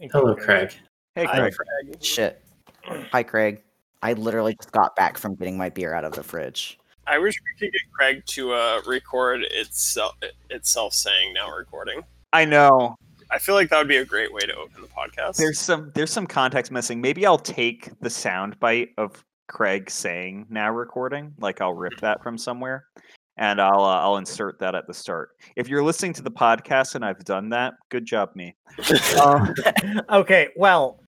Hello, Craig. Hey, Hi, Craig. Shit. Hi, Craig. I literally just got back from getting my beer out of the fridge. I wish we could get Craig to uh, record itself itself saying now recording. I know. I feel like that would be a great way to open the podcast. There's some there's some context missing. Maybe I'll take the sound bite of Craig saying now recording, like I'll rip that from somewhere, and I'll uh, I'll insert that at the start. If you're listening to the podcast and I've done that, good job, me. Um, okay, well,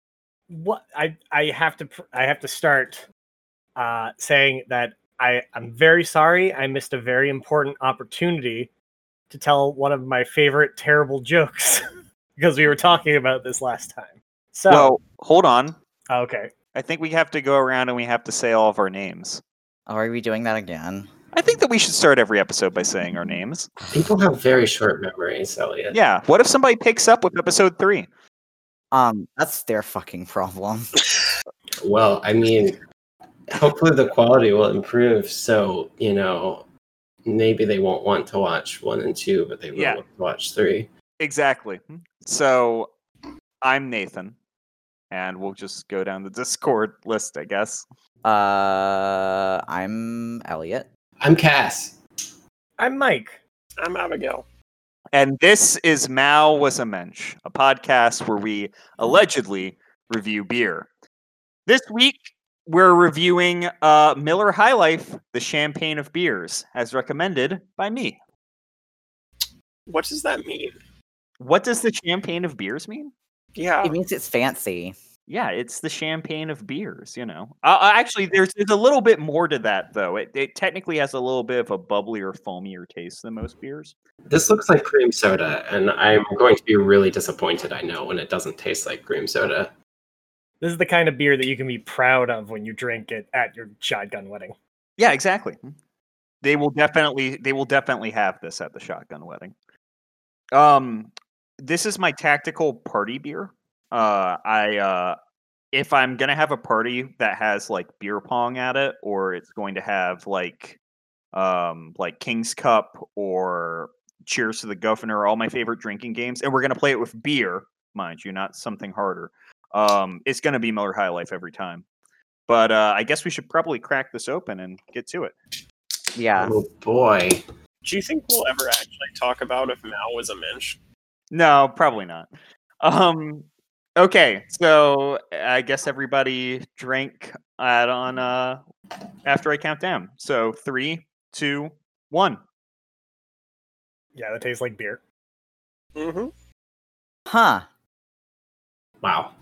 what I I have to I have to start uh, saying that I I'm very sorry. I missed a very important opportunity to tell one of my favorite terrible jokes because we were talking about this last time. So Well, hold on. okay, I think we have to go around and we have to say all of our names. Are we doing that again? I think that we should start every episode by saying our names. People have very short memories, Elliot. Yeah. What if somebody picks up with episode three? Um, that's their fucking problem. Well, I mean, hopefully the quality will improve. So you know, maybe they won't want to watch one and two, but they will Yeah. watch three. Exactly. So I'm Nathan, and we'll just go down the Discord list, I guess. Uh, I'm Elliot. I'm Cass. I'm Mike. I'm Abigail. And this is Mao Was a Mensch, a podcast where we allegedly review beer. This week, we're reviewing uh, Miller High Life, the champagne of beers, as recommended by me. What does that mean? What does the champagne of beers mean? Yeah. It means it's fancy. Yeah, it's the champagne of beers, you know. Uh, uh, actually, there's, there's a little bit more to that, though. It, it technically has a little bit of a bubblier, foamier taste than most beers. This looks like cream soda, and I'm going to be really disappointed. I know when it doesn't taste like cream soda. This is the kind of beer that you can be proud of when you drink it at your shotgun wedding. Yeah, exactly. They will definitely they will definitely have this at the shotgun wedding. Um this is my tactical party beer. Uh I uh if I'm going to have a party that has like beer pong at it or it's going to have like um like King's Cup or Cheers to the Governor, all my favorite drinking games and we're going to play it with beer, mind you, not something harder. Um it's going to be Miller High Life every time. But uh, I guess we should probably crack this open and get to it. Yeah. Oh boy. Do you think we'll ever actually talk about if Mao was a mensch? No, probably not. Um, okay, so I guess everybody drank at on uh, after I count down. So three, two, one. Yeah, that tastes like beer. Mm-hmm. Huh. Wow.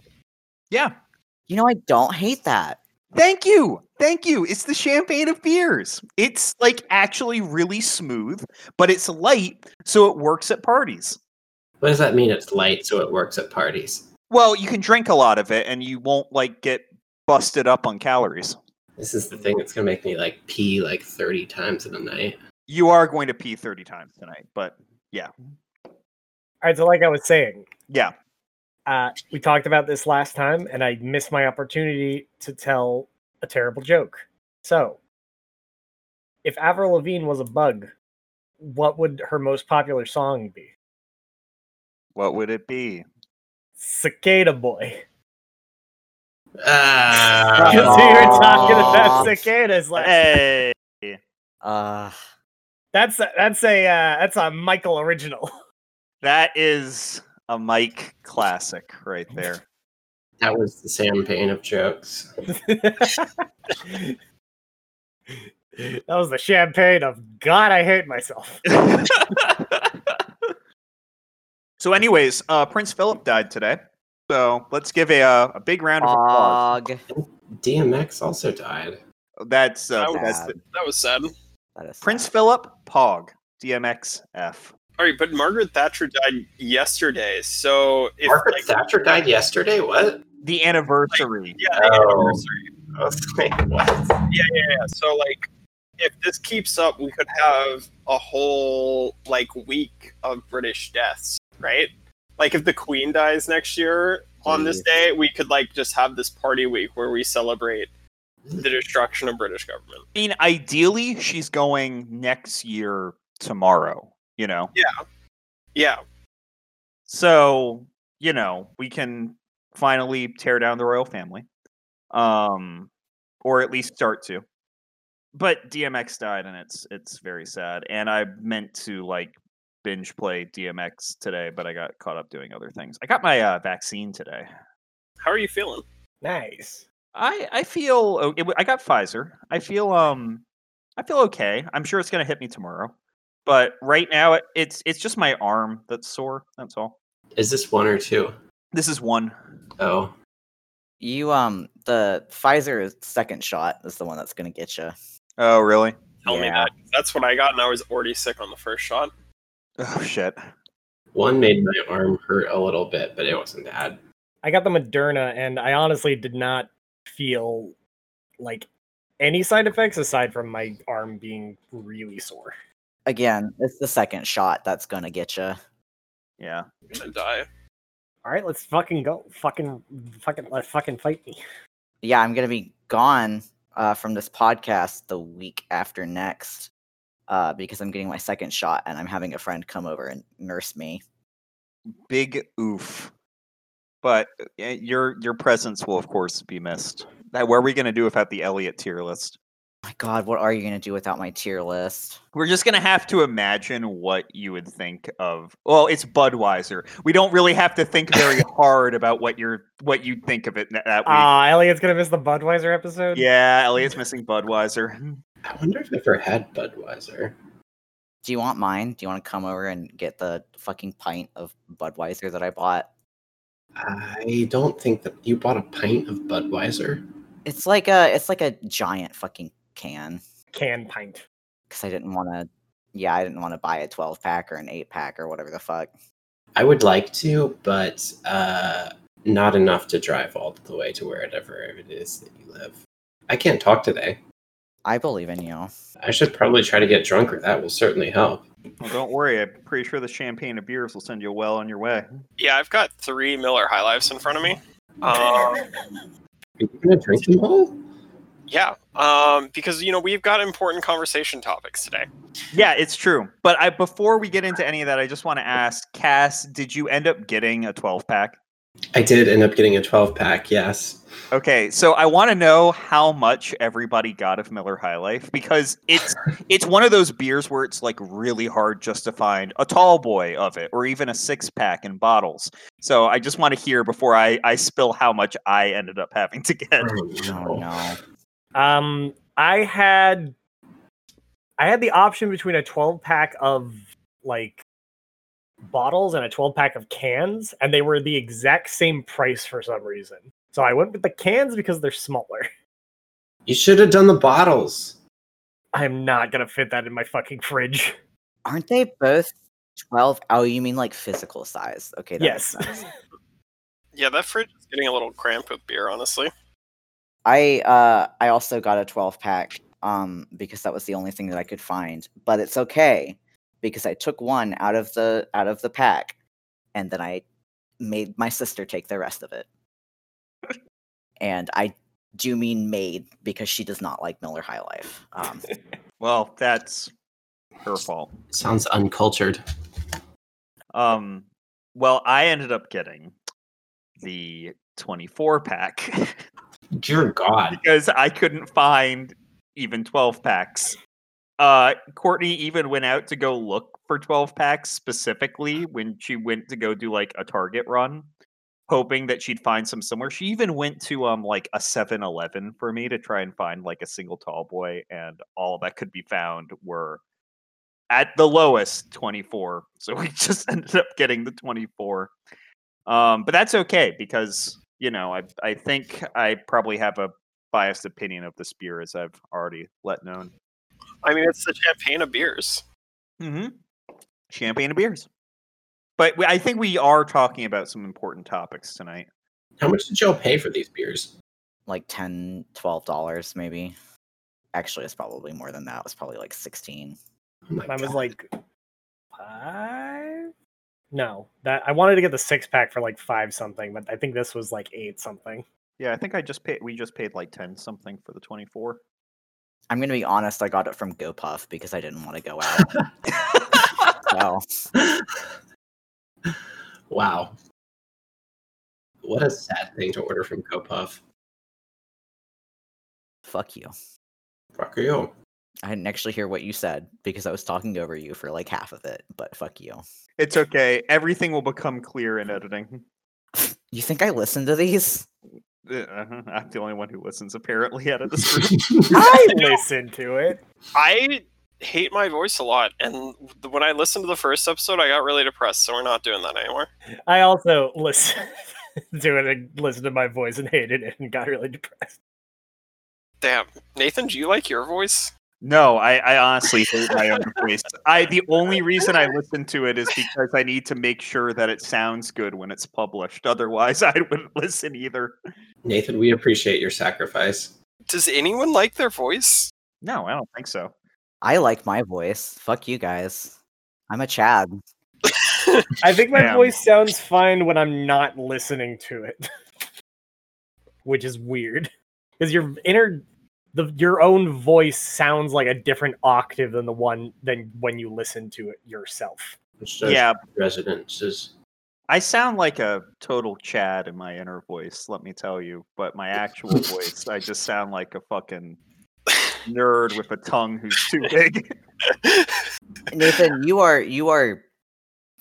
Yeah. You know, I don't hate that. Thank you. Thank you. It's the champagne of beers. It's like actually really smooth, but it's light, so it works at parties. What does that mean? It's light, so it works at parties. Well, you can drink a lot of it and you won't like get busted up on calories. This is the thing that's gonna make me like pee like 30 times in a night. You are going to pee 30 times tonight, but yeah. All right, so like I was saying, yeah. uh, we talked about this last time, and I missed my opportunity to tell a terrible joke. So, if Avril Lavigne was a bug, what would her most popular song be? What would it be? Cicada Boy. Ah, Because we were talking about cicadas last. Hey. Uh, That's a, that's a uh, that's a Michael original. That is a Mike classic right there. that was the champagne of jokes. that was the champagne of God. I hate myself. So, anyways, uh, Prince Philip died today. So let's give a uh, a big round of applause. og. DMX also died. That's uh, That that's was- the- That was sad. That is Prince sad. Philip Pog DMX F. All right, but Margaret Thatcher died yesterday. So if Margaret like, Thatcher died yesterday. What? The anniversary. yeah, the Oh. anniversary. I was like, what? Yeah, yeah, yeah. So like, if this keeps up, we could have a whole like week of British deaths, right? Like if the Queen dies next year on this day, we could like just have this party week where we celebrate the destruction of British government. I mean, ideally, she's going next year tomorrow. You know, Yeah. Yeah, so you know, we can finally tear down the royal family, um, or at least start to. But DMX died, and it's it's very sad. And I meant to like binge play DMX today, but I got caught up doing other things. I got my uh, vaccine today. How are you feeling? Nice. I I feel o- it, w- I got Pfizer. I feel um I feel okay. I'm sure it's gonna hit me tomorrow, but right now it, it's it's just my arm that's sore. That's all. Is this one or two? This is one. Oh, You um the Pfizer second shot is the one that's gonna get you. Oh really? Tell me Yeah. that. That's what I got, and I was already sick on the first shot. Oh shit. one made my arm hurt a little bit, but it wasn't bad. I got the Moderna, and I honestly did not feel like any side effects aside from my arm being really sore. Again, it's the second shot that's gonna get you. Yeah. I'm gonna die. All right, let's fucking go. Fucking, fucking, let fucking fight me. Yeah, I'm gonna be gone uh, from this podcast the week after next uh, because I'm getting my second shot and I'm having a friend come over and nurse me. Big oof. But uh, your your presence will of course be missed. Now, What are we gonna do without the Elliot tier list? My God, what are you gonna do without my tier list? We're just gonna have to imagine what you would think of. Well, it's Budweiser. We don't really have to think very hard about what you're what you think of it that that week. Ah, Elliot's gonna miss the Budweiser episode. yeah, Elliot's missing Budweiser. I wonder if I've ever had Budweiser. Do you want mine? Do you want to come over and get the fucking pint of Budweiser that I bought? I don't think that you bought a pint of Budweiser. It's like a it's like a giant fucking can Can pint. because I didn't want to. Yeah, I didn't want to buy a 12 pack or an 8 pack or whatever the fuck. I would like to, but uh, not enough to drive all the way to wherever it is that you live. I can't talk today. I believe in you. I should probably try to get drunker. That will certainly help. Well, don't worry. I'm pretty sure the champagne of beers will send you well on your way. Yeah, I've got three Miller High Lifes in front of me. Um, Are you gonna drink them all? yeah, um, because you know we've got important conversation topics today. Yeah, it's true. But I before we get into any of that, I just want to ask Cass, did you end up getting a 12 pack? I did end up getting a 12 pack, yes. Okay, so I want to know how much everybody got of Miller High Life because it's it's one of those beers where it's like really hard just to find a tall boy of it or even a six pack in bottles. So I just want to hear before I I spill how much I ended up having to get. Oh no. Um, I had, I had the option between a 12 pack of like bottles and a 12 pack of cans, and they were the exact same price for some reason. So I went with the cans because they're smaller. You should have done the bottles. I am not gonna fit that in my fucking fridge. Aren't they both 12? Oh, you mean like physical size? Okay. That yes. Makes sense. Yeah, that fridge is getting a little cramped with beer, honestly. I uh I also got a 12 pack um because that was the only thing that I could find. But it's okay because I took one out of the out of the pack and then I made my sister take the rest of it. and I do mean made because she does not like Miller High Life. Um Well, that's her fault. Sounds uncultured. Um, well, I ended up getting the 24 pack Dear God. because I couldn't find even 12 packs. Uh, Courtney even went out to go look for 12 packs specifically when she went to go do like a Target run, hoping that she'd find some somewhere. She even went to um like a 7-Eleven for me to try and find like a single tall boy, and all that could be found were at the lowest 24. So we just ended up getting the 24. Um, but that's okay because you know I I think I probably have a biased opinion of this beer as I've already let known. I mean, it's the champagne of beers. Mm-hmm. Champagne and beers. But we, I think we are talking about some important topics tonight. How much did y'all pay for these beers? like 10 12 dollars maybe. Actually, it's probably more than that. It was probably like 16. Oh my And I was like, five? No, that I wanted to get the six pack for like five something, but I think this was like eight something. Yeah, I think I just paid. We just paid like ten something for the twenty four. I'm gonna be honest, I got it from GoPuff because I didn't want to go out. so wow. what a sad thing to order from GoPuff. Fuck you. Fuck you. I didn't actually hear what you said because I was talking over you for like half of it, but fuck you. It's okay. Everything will become clear in editing. You think I listen to these? Uh-huh. I'm the only one who listens apparently out of this group. I listen to it. I hate my voice a lot, and when I listened to the first episode, I got really depressed. So we're not doing that anymore. I also listen to it and listened to my voice and hated it and got really depressed. Damn, Nathan, do you like your voice? No, I, I honestly hate my own voice. I the only reason I listen to it is because I need to make sure that it sounds good when it's published. Otherwise, I wouldn't listen either. Nathan, we appreciate your sacrifice. Does anyone like their voice? No, I don't think so. I like my voice. Fuck you guys. I'm a Chad. I think my Damn. voice sounds fine when I'm not listening to it, which is weird because your inner the your own voice sounds like a different octave than the one than when you listen to it yourself. Which does Yeah. Residences. I sound like a total Chad in my inner voice, let me tell you. But my actual voice, I just sound like a fucking nerd with a tongue who's too big. Nathan, you are you are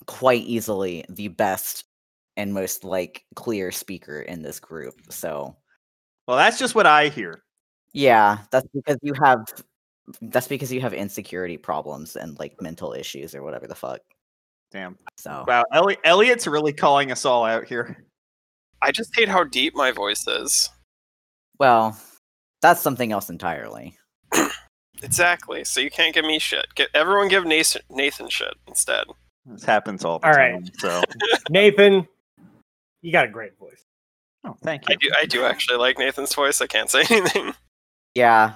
quite easily the best and most like clear speaker in this group. So Well, that's just what I hear. Yeah, that's because you have that's because you have insecurity problems and like mental issues or whatever the fuck. Damn. So Wow, Elli- Elliot's really calling us all out here. I just hate how deep my voice is. well, that's something else entirely. Exactly. So you can't give me shit. Get everyone give Nathan, Nathan shit instead. This happens all the All time. right. So, Nathan, you got a great voice. oh, thank I you. do. I do actually like Nathan's voice. I can't say anything. Yeah,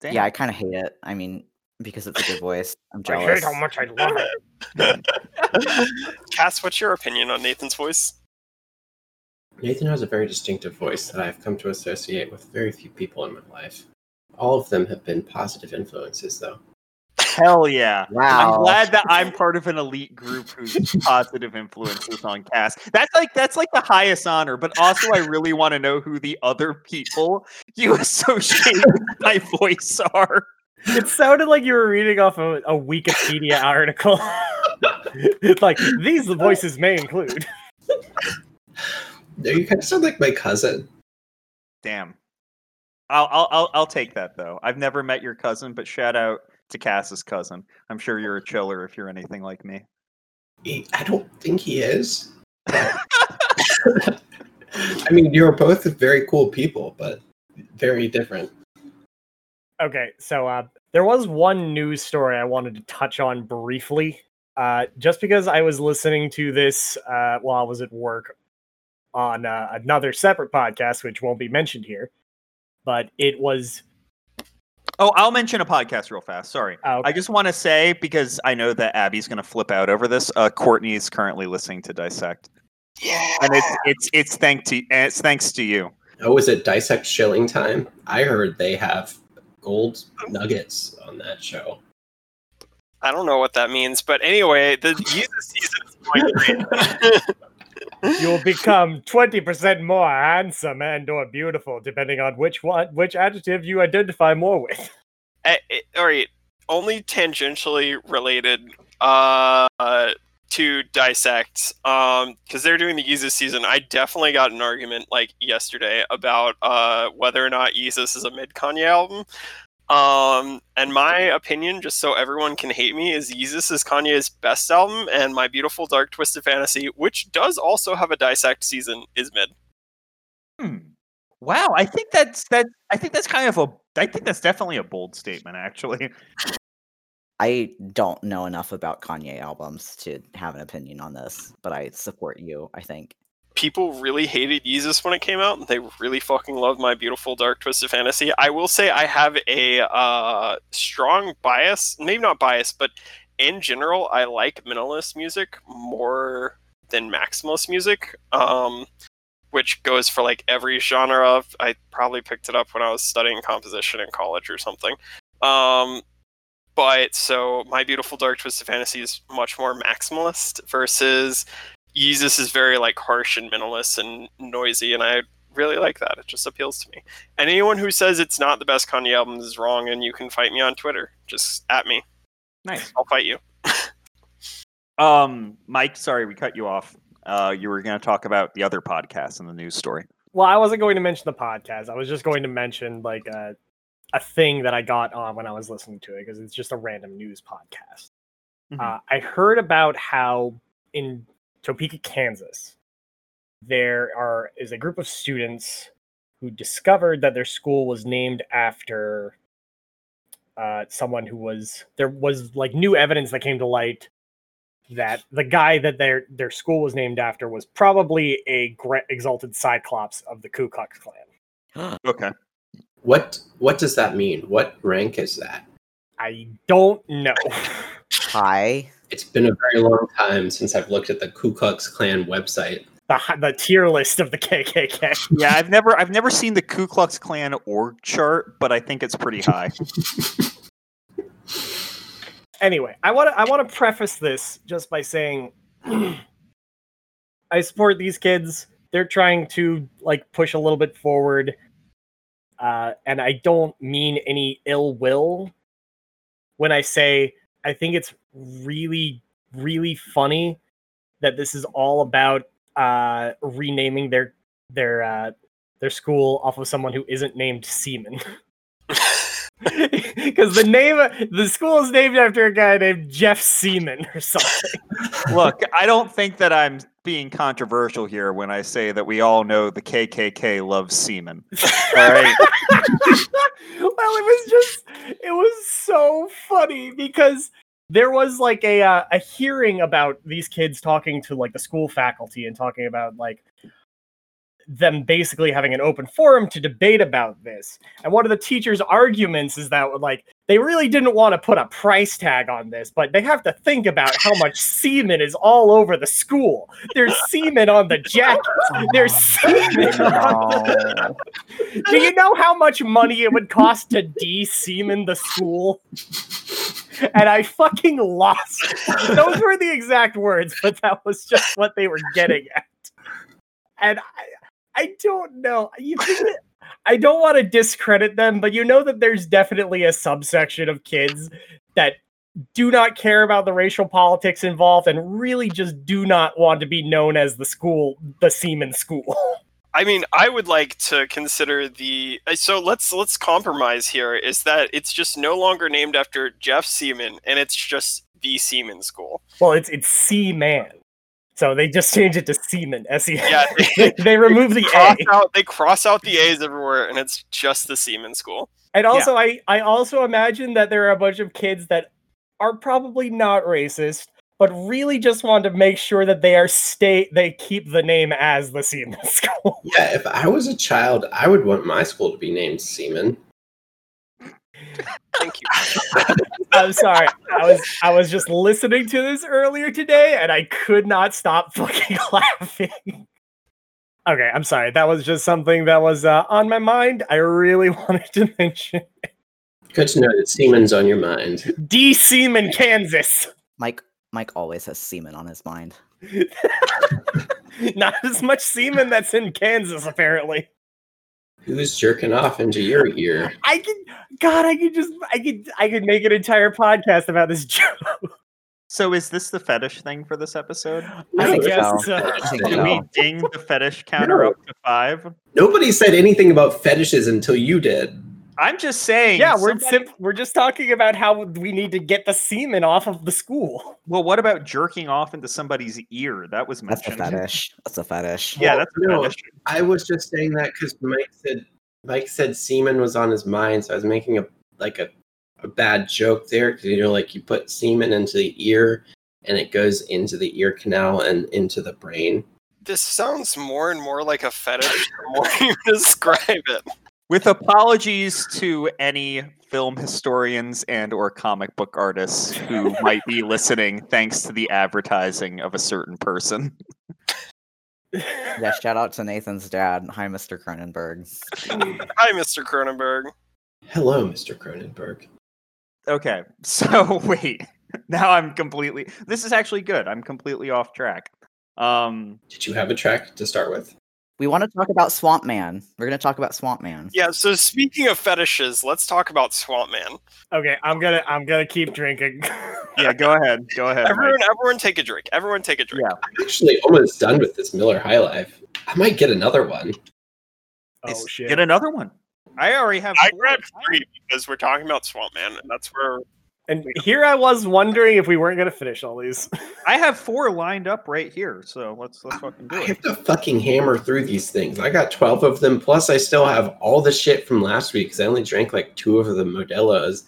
Damn. yeah, I kind of hate it. I mean, because it's a good voice. I'm I jealous. hate how much I love it. Cass, what's your opinion on Nathan's voice? Nathan has a very distinctive voice that I've come to associate with very few people in my life. All of them have been positive influences, though. Hell yeah. Wow. I'm glad that I'm part of an elite group who's positive influences on Cass. That's like that's like the highest honor, but also I really want to know who the other people you associate with my voice are. It sounded like you were reading off a, a Wikipedia article. it's like these voices may include. No, you kind of sound like my cousin. Damn. I'll, I'll I'll I'll take that though. I've never met your cousin, but shout out to Cass's cousin. I'm sure you're a chiller if you're anything like me. He, I don't think he is. I mean, you're both very cool people, but very different. Okay, so uh, there was one news story I wanted to touch on briefly, uh, just because I was listening to this uh, while I was at work on uh, another separate podcast, which won't be mentioned here. But it was Oh, I'll mention a podcast real fast. Sorry. uh, I just want to say because I know that Abby's going to flip out over this. Uh, Courtney's currently listening to Dissect, Yeah. and it's it's it's thanks to it's thanks to you. Oh, is it Dissect Shilling Time? I heard they have gold nuggets on that show. I don't know what that means, but anyway, the Yeezus season is going great. You'll become twenty percent more handsome and or beautiful, depending on which one, which adjective you identify more with. Eh, all right, only tangentially related uh, to dissect, um, because they're doing the Yeezus season. I definitely got an argument like yesterday about uh whether or not Yeezus is a mid Kanye album. Um, and my opinion, just so everyone can hate me, is Yeezus is Kanye's best album, and My Beautiful Dark Twisted Fantasy, which does also have a dissect season, is mid. Hmm. Wow, I think that's that. I think that's kind of a. I think that's definitely a bold statement, actually. I don't know enough about Kanye albums to have an opinion on this, but I support you. I think. People really hated Yeezus when it came out. and They really fucking loved my beautiful dark twisted fantasy. I will say I have a uh, strong bias, maybe not bias, but in general, I like minimalist music more than maximalist music. Um, which goes for like every genre of. I probably picked it up when I was studying composition in college or something. Um, but so my beautiful dark twisted fantasy is much more maximalist versus Yeezus is very like harsh and minimalist and noisy, and I really like that. It just appeals to me. And anyone who says it's not the best Kanye album is wrong, and you can fight me on Twitter. Just at me. Nice. I'll fight you. Um, Mike, sorry we cut you off. Uh, you were going to talk about the other podcast and the news story. Well, I wasn't going to mention the podcast. I was just going to mention like a, a thing that I got on when I was listening to it because it's just a random news podcast. Mhm. Uh, I heard about how in Topeka, Kansas, there are is a group of students who discovered that their school was named after uh, someone who was there was like new evidence that came to light that the guy that their their school was named after was probably a gra- exalted cyclops of the Ku Klux Klan. Okay. What what does that mean? What rank is that? I don't know. Hi. It's been a very long time since I've looked at the Ku Klux Klan website. the the tier list of the KKK. Yeah, I've never I've never seen the Ku Klux Klan org chart, but I think it's pretty high. Anyway, I want to I want to preface this just by saying I support these kids. They're trying to like push a little bit forward. Uh, and I don't mean any ill will when I say I think it's really, really funny that this is all about uh, renaming their their uh, their school off of someone who isn't named Seaman. Because the name the school is named after a guy named Jeff Seaman or something. Look, I don't think that I'm being controversial here when I say that we all know the KKK loves semen. All right. well, it was just it was so funny because there was like a uh, a hearing about these kids talking to like the school faculty and talking about like them basically having an open forum to debate about this. And one of the teachers' arguments is that like they really didn't want to put a price tag on this, but they have to think about how much semen is all over the school. There's semen on the jackets. There's semen on the do you know how much money it would cost to de-semen the school? And I fucking lost. Those were the exact words, but that was just what they were getting at. And I, don't know. That, I don't want to discredit them, but you know that there's definitely a subsection of kids that do not care about the racial politics involved and really just do not want to be known as the school, the semen school. I mean, I would like to consider the uh, so let's let's compromise here. Is that it's just no longer named after Jeff Seaman, and it's just the Seaman School. Well, it's it's C man. So they just change it to semen. S E. Yeah, they, they remove the A. out, they cross out the A's everywhere, and it's just the Seaman School. And also, I I also imagine that there are a bunch of kids that are probably not racist, but really just want to make sure that they are stay they keep the name as the semen school. Yeah, if I was a child, I would want my school to be named Seaman. Thank you. I'm sorry. I was I was just listening to this earlier today, and I could not stop fucking laughing. Okay, I'm sorry. That was just something that was uh, on my mind. I really wanted to mention Good to know that Seaman's on your mind. D. Seaman, Kansas. Mike Mike always has semen on his mind. Not as much semen that's in Kansas, apparently. Who's jerking off into your ear? I can, God, I could just, I could, I could make an entire podcast about this joke. So is this the fetish thing for this episode? I I think guess so. so. I think Can so. we ding the fetish counter No. up to five? Nobody said anything about fetishes until you did. I'm just saying. Yeah, we're somebody- sim- we're just talking about how we need to get the semen off of the school. Well, what about jerking off into somebody's ear? That was mentioned. That's a fetish. That's a fetish. Yeah, that's a No. fetish. I was just saying that because Mike said Mike said semen was on his mind, so I was making a like a, a bad joke there because you know, like you put semen into the ear and it goes into the ear canal and into the brain. This sounds more and more like a fetish the more you describe it. With apologies to any film historians and or comic book artists who might be listening thanks to the advertising of a certain person. Yeah, shout out to Nathan's dad. Hi, Mr. Cronenberg. Hi, Mr. Cronenberg. Hello, Mr. Cronenberg. Okay, so wait. Now I'm completely. This is actually good. I'm completely off track. Um, Did you have a track to start with? We want to talk about Swamp Man. We're going to talk about Swamp Man. Yeah. So speaking of fetishes, let's talk about Swamp Man. Okay, I'm gonna I'm gonna keep drinking. yeah, go ahead. Go ahead. Mike. Everyone, everyone, take a drink. Everyone, take a drink. Yeah. I'm actually almost done with this Miller High Life. I might get another one. oh It's- shit! Get another one. I already have. I four. grabbed three because we're talking about Swamp Man, and that's where and here I was wondering if we weren't gonna finish all these. I have four lined up right here. So let's let's fucking do I it. I have to fucking hammer through these things. I got 12 of them, plus I still have all the shit from last week because I only drank like two of the Modelo's.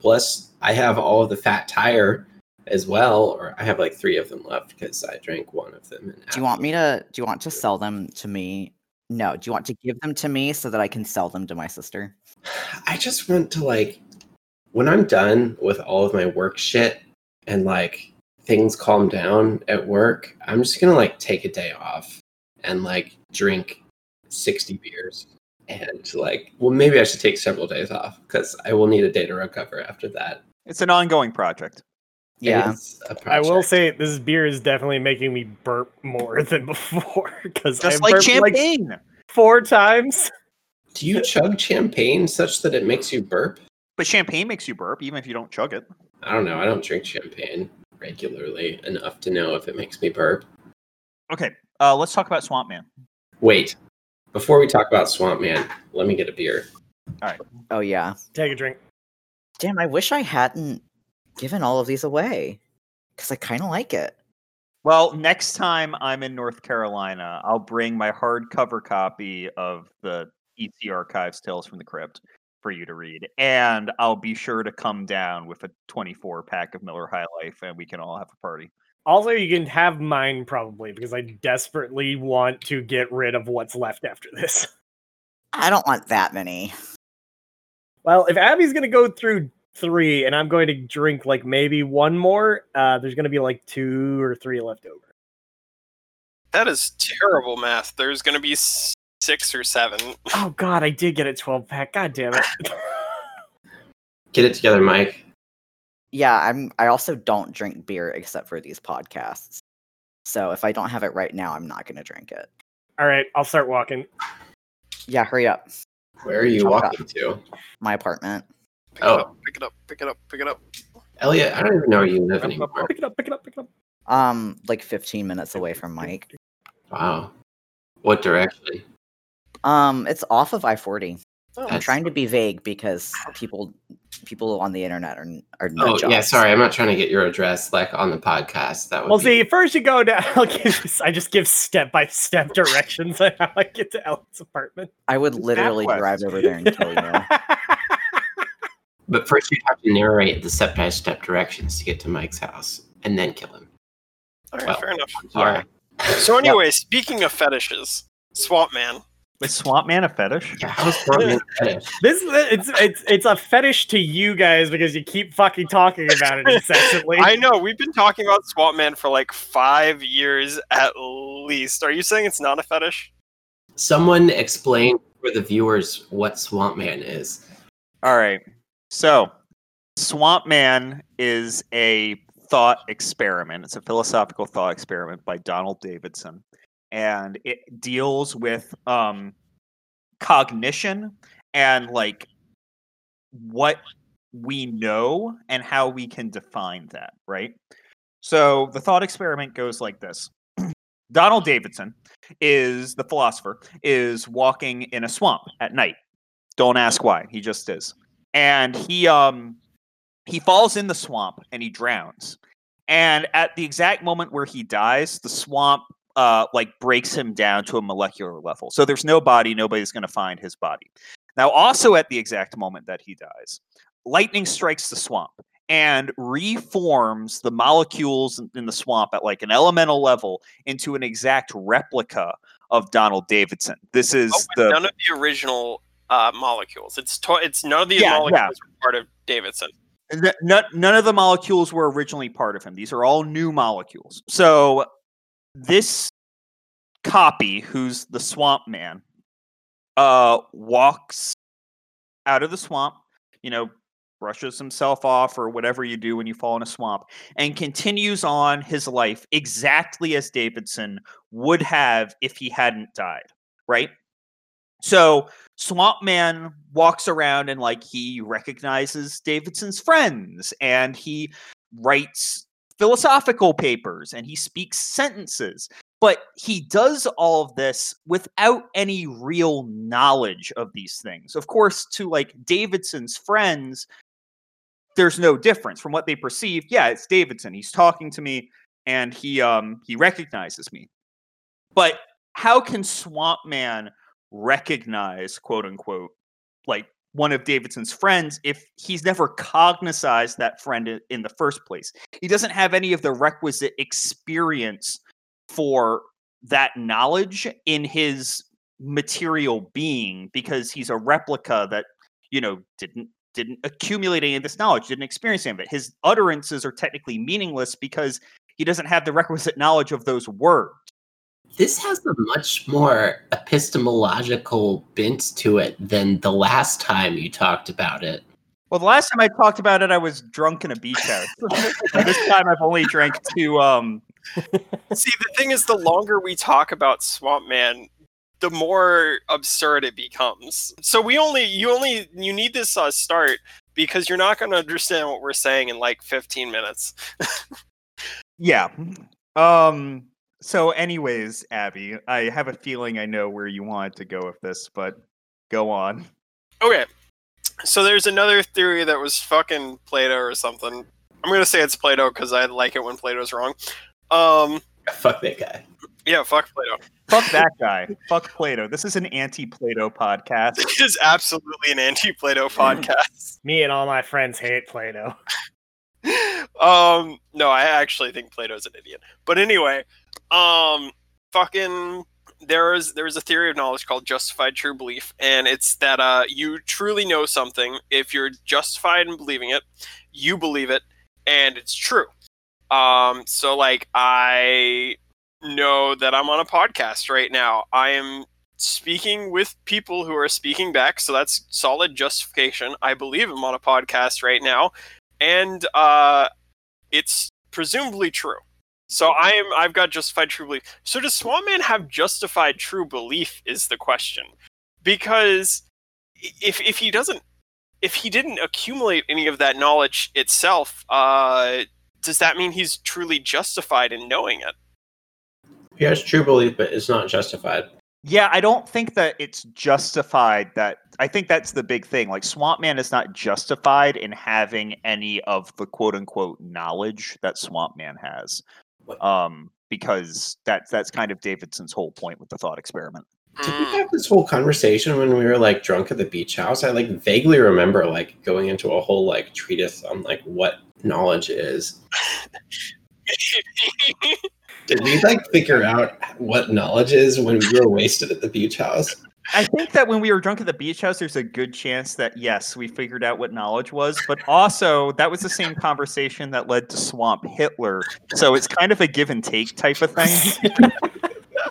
Plus, I have all of the Fat Tire as well, or I have like three of them left because I drank one of them. Do you want me to do you want to sell them to me? No, do you want to give them to me so that I can sell them to my sister? I just want to like when I'm done with all of my work shit and like things calm down at work, I'm just gonna like take a day off and like drink 60 beers and like well maybe I should take several days off because I will need a day to recover after that. It's an ongoing project. Yeah. It's a I will say this beer is definitely making me burp more than before because Just I like burped like champagne. four times. Do you chug champagne such that it makes you burp? But champagne makes you burp, even if you don't chug it. I don't know. I don't drink champagne regularly enough to know if it makes me burp. Okay, uh, let's talk about Swamp Man. Wait, before we talk about Swamp Man, let me get a beer. All right. Oh yeah. Take a drink. Damn, I wish I hadn't given all of these away because I kind of like it. Well, next time I'm in North Carolina, I'll bring my hardcover copy of the EC Archives Tales from the Crypt for you to read, and I'll be sure to come down with a 24 pack of Miller High Life, and we can all have a party. Also, you can have mine probably because I desperately want to get rid of what's left after this. I don't want that many. Well, if Abby's gonna go through three and I'm going to drink like maybe one more, uh, there's gonna be like two or three left over. that is terrible math. There's going to be s- six or seven. Oh god, I did get a 12 pack. God damn it. Get it together, Mike. Yeah, I'm. I also don't drink beer except for these podcasts. So if I don't have it right now, I'm not going to drink it. All right, I'll start walking. Yeah, hurry up. Where are you Chop walking to? My apartment. Pick Oh. it up, pick it up, pick it up, pick it up. Elliot, I don't even know where you live anymore. Pick it up, pick it up, pick it up. Um, like 15 minutes away from Mike. Wow. What direction? Um, it's off of I-40. I'm That's- trying to be vague because people people on the internet are are Oh, nut yeah, sorry. I'm not trying to get your address like on the podcast. That would Well, be- see, first you go down. I'll give I just give step by step directions on how I get to Ellen's apartment. I would It's literally drive over there and kill you. But first, you'd have to narrate the step by step directions to get to Mike's house and then kill him. All right, Well, fair enough. I'm. So anyway, speaking of fetishes, Swamp Man. Is Swamp Man a fetish? Yeah, how is Swamp Man a fetish? This it's it's it's a fetish to you guys because you keep fucking talking about it incessantly. I know we've been talking about Swamp Man for like five years at least. Are you saying it's not a fetish? Someone explain for the viewers what Swamp Man is. All right. So, Swamp Man is a thought experiment. It's a philosophical thought experiment by Donald Davidson, and it deals with um, cognition and like what we know and how we can define that. Right. So the thought experiment goes like this. Donald Davidson is the philosopher is walking in a swamp at night. Don't ask why. He just is and he um he falls in the swamp and he drowns and at the exact moment where he dies the swamp uh like breaks him down to a molecular level so there's no body nobody's going to find his body now also at the exact moment that he dies lightning strikes the swamp and reforms the molecules in- the swamp at like an elemental level into an exact replica of Donald Davidson. This is Oh, the none of the original uh, molecules. It's to- it's none of these Yeah, yeah. molecules are part of Davidson. None, none of the molecules were originally part of him. These are all new molecules. So this copy, who's the swamp man, uh, walks out of the swamp, you know, brushes himself off or whatever you do when you fall in a swamp, and continues on his life exactly as Davidson would have if he hadn't died, right? So Swamp Man walks around and like he recognizes Davidson's friends and he writes philosophical papers and he speaks sentences. But he does all of this without any real knowledge of these things. Of course, to like Davidson's friends, there's no difference from what they perceive. Yeah, it's Davidson. He's talking to me and he um he recognizes me. But how can Swamp Man recognize quote unquote like one of Davidson's friends if he's never cognized that friend in, the first place. He doesn't have any of the requisite experience for that knowledge in his material being because he's a replica that you know didn't didn't accumulate any of this knowledge didn't experience any of it his utterances are technically meaningless because he doesn't have the requisite knowledge of those words this has a much more epistemological bent to it than the last time you talked about it. Well, the last time I talked about it, I was drunk in a beach house. this time, I've only drank two. Um... See, the thing is, the longer we talk about Swamp Man, the more absurd it becomes. So we only, you only, you need this uh, start because you're not going to understand what we're saying in like 15 minutes. yeah. Um so, anyways, Abby, I have a feeling I know where you wanted to go with this, but go on. Okay. So there's another theory that was fucking Plato or something. I'm gonna say it's Plato because I like it when Plato's wrong. Um, fuck that guy. Yeah, fuck Plato. Fuck that guy. fuck Plato. This is an anti-Plato podcast. This is absolutely an anti-Plato podcast. Me and all my friends hate Plato. um, no, I actually think Plato's an idiot. But anyway, um, fucking there is there is a theory of knowledge called justified true belief, and it's that uh, you truly know something if you're justified in believing it, you believe it, and it's true. Um, so like I know that I'm on a podcast right now. I am speaking with people who are speaking back, so that's solid justification. I believe I'm on a podcast right now, and uh, it's presumably true. So I am I've got justified true belief. So does Swampman have justified true belief is the question. Because if if he doesn't if he didn't accumulate any of that knowledge itself, uh, does that mean he's truly justified in knowing it? He has true belief, but it's not justified. Yeah, I don't think that it's justified that I think that's the big thing. Like Swamp Man is not justified in having any of the quote unquote knowledge that Swamp Man has um, because that's that's kind of Davidson's whole point with the thought experiment. Did we have this whole conversation when we were like drunk at the beach house? I like vaguely remember like going into a whole like treatise on like what knowledge is. Did we like figure out what knowledge is when we were wasted at the beach house? I think that when we were drunk at the beach house, there's a good chance that yes, we figured out what knowledge was, but also that was the same conversation that led to Swamp Hitler. So it's kind of a give and take type of thing.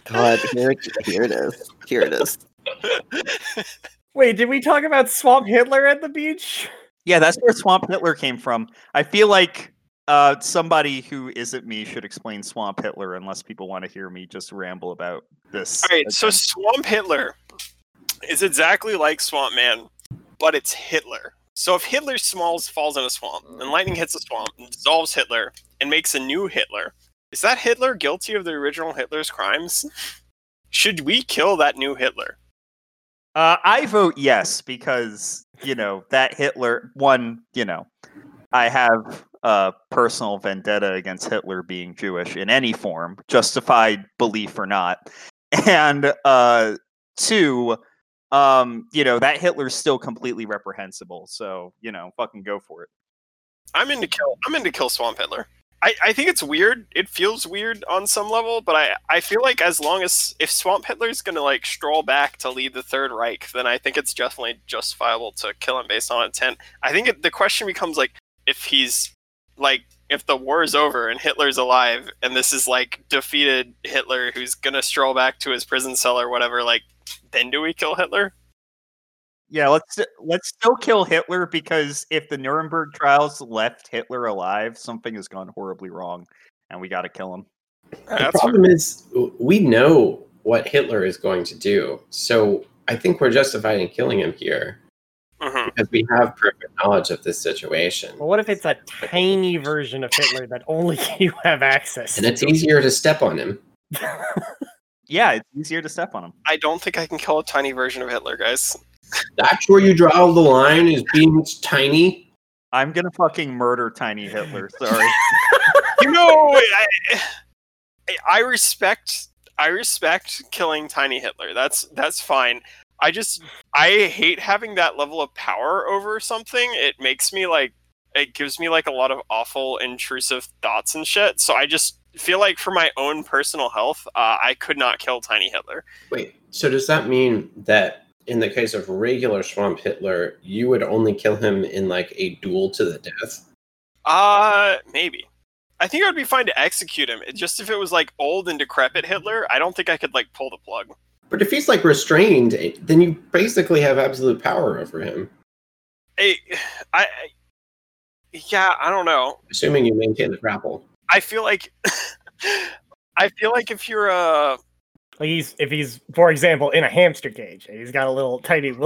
God, here, here it is. Here it is. Wait, did we talk about Swamp Hitler at the beach? Yeah, that's where Swamp Hitler came from. I feel like uh, somebody who isn't me should explain Swamp Hitler, unless people want to hear me just ramble about this. All right, so Swamp Hitler is exactly like Swamp Man, but it's Hitler. So if Hitler smalls falls in a swamp and lightning hits the swamp and dissolves Hitler and makes a new Hitler, is that Hitler guilty of the original Hitler's crimes? Should we kill that new Hitler? Uh, I vote yes because you know that Hitler. One, you know, I have a personal vendetta against Hitler being Jewish in any form, justified belief or not, and uh, two, um, you know, that Hitler's still completely reprehensible. So, you know, fucking go for it. I'm into kill. I'm into kill Swamp Hitler. I, I think it's weird. It feels weird on some level, but I, I feel like as long as if Swamp Hitler's gonna like stroll back to lead the Third Reich, then I think it's definitely justifiable to kill him based on intent. I think it, the question becomes like if he's like if the war is over and Hitler's alive and this is like defeated Hitler who's gonna stroll back to his prison cell or whatever, like then do we kill Hitler? Yeah, let's let's still kill Hitler because if the Nuremberg trials left Hitler alive, something has gone horribly wrong, and we got to kill him. The That's problem is we know what Hitler is going to do, so I think we're justified in killing him here hmm because we have perfect knowledge of this situation, Well, what if it's a tiny version of Hitler that only you have access and it's easier to step on him. Yeah, it's easier to step on him. I don't think I can kill a tiny version of Hitler, guys. That's where you draw the line is being tiny. I'm gonna fucking murder Tiny Hitler. Sorry. You know, I, I- I respect I respect killing Tiny Hitler. That's that's fine. I just I hate having that level of power over something. It makes me like it gives me like a lot of awful intrusive thoughts and shit. So I just feel like for my own personal health, uh, I could not kill Tiny Hitler. Wait, so does that mean that in the case of regular Swamp Hitler, you would only kill him in like a duel to the death? Uh, maybe. I think it would be fine to execute him. It, just if it was like old and decrepit Hitler, I don't think I could like pull the plug. But if he's like restrained, eh, then you basically have absolute power over him, I, I, yeah, I don't know. assuming you maintain the grapple. I feel like, I feel like if you're uh Like he's if he's, for example, in a hamster cage and he's got a little tiny.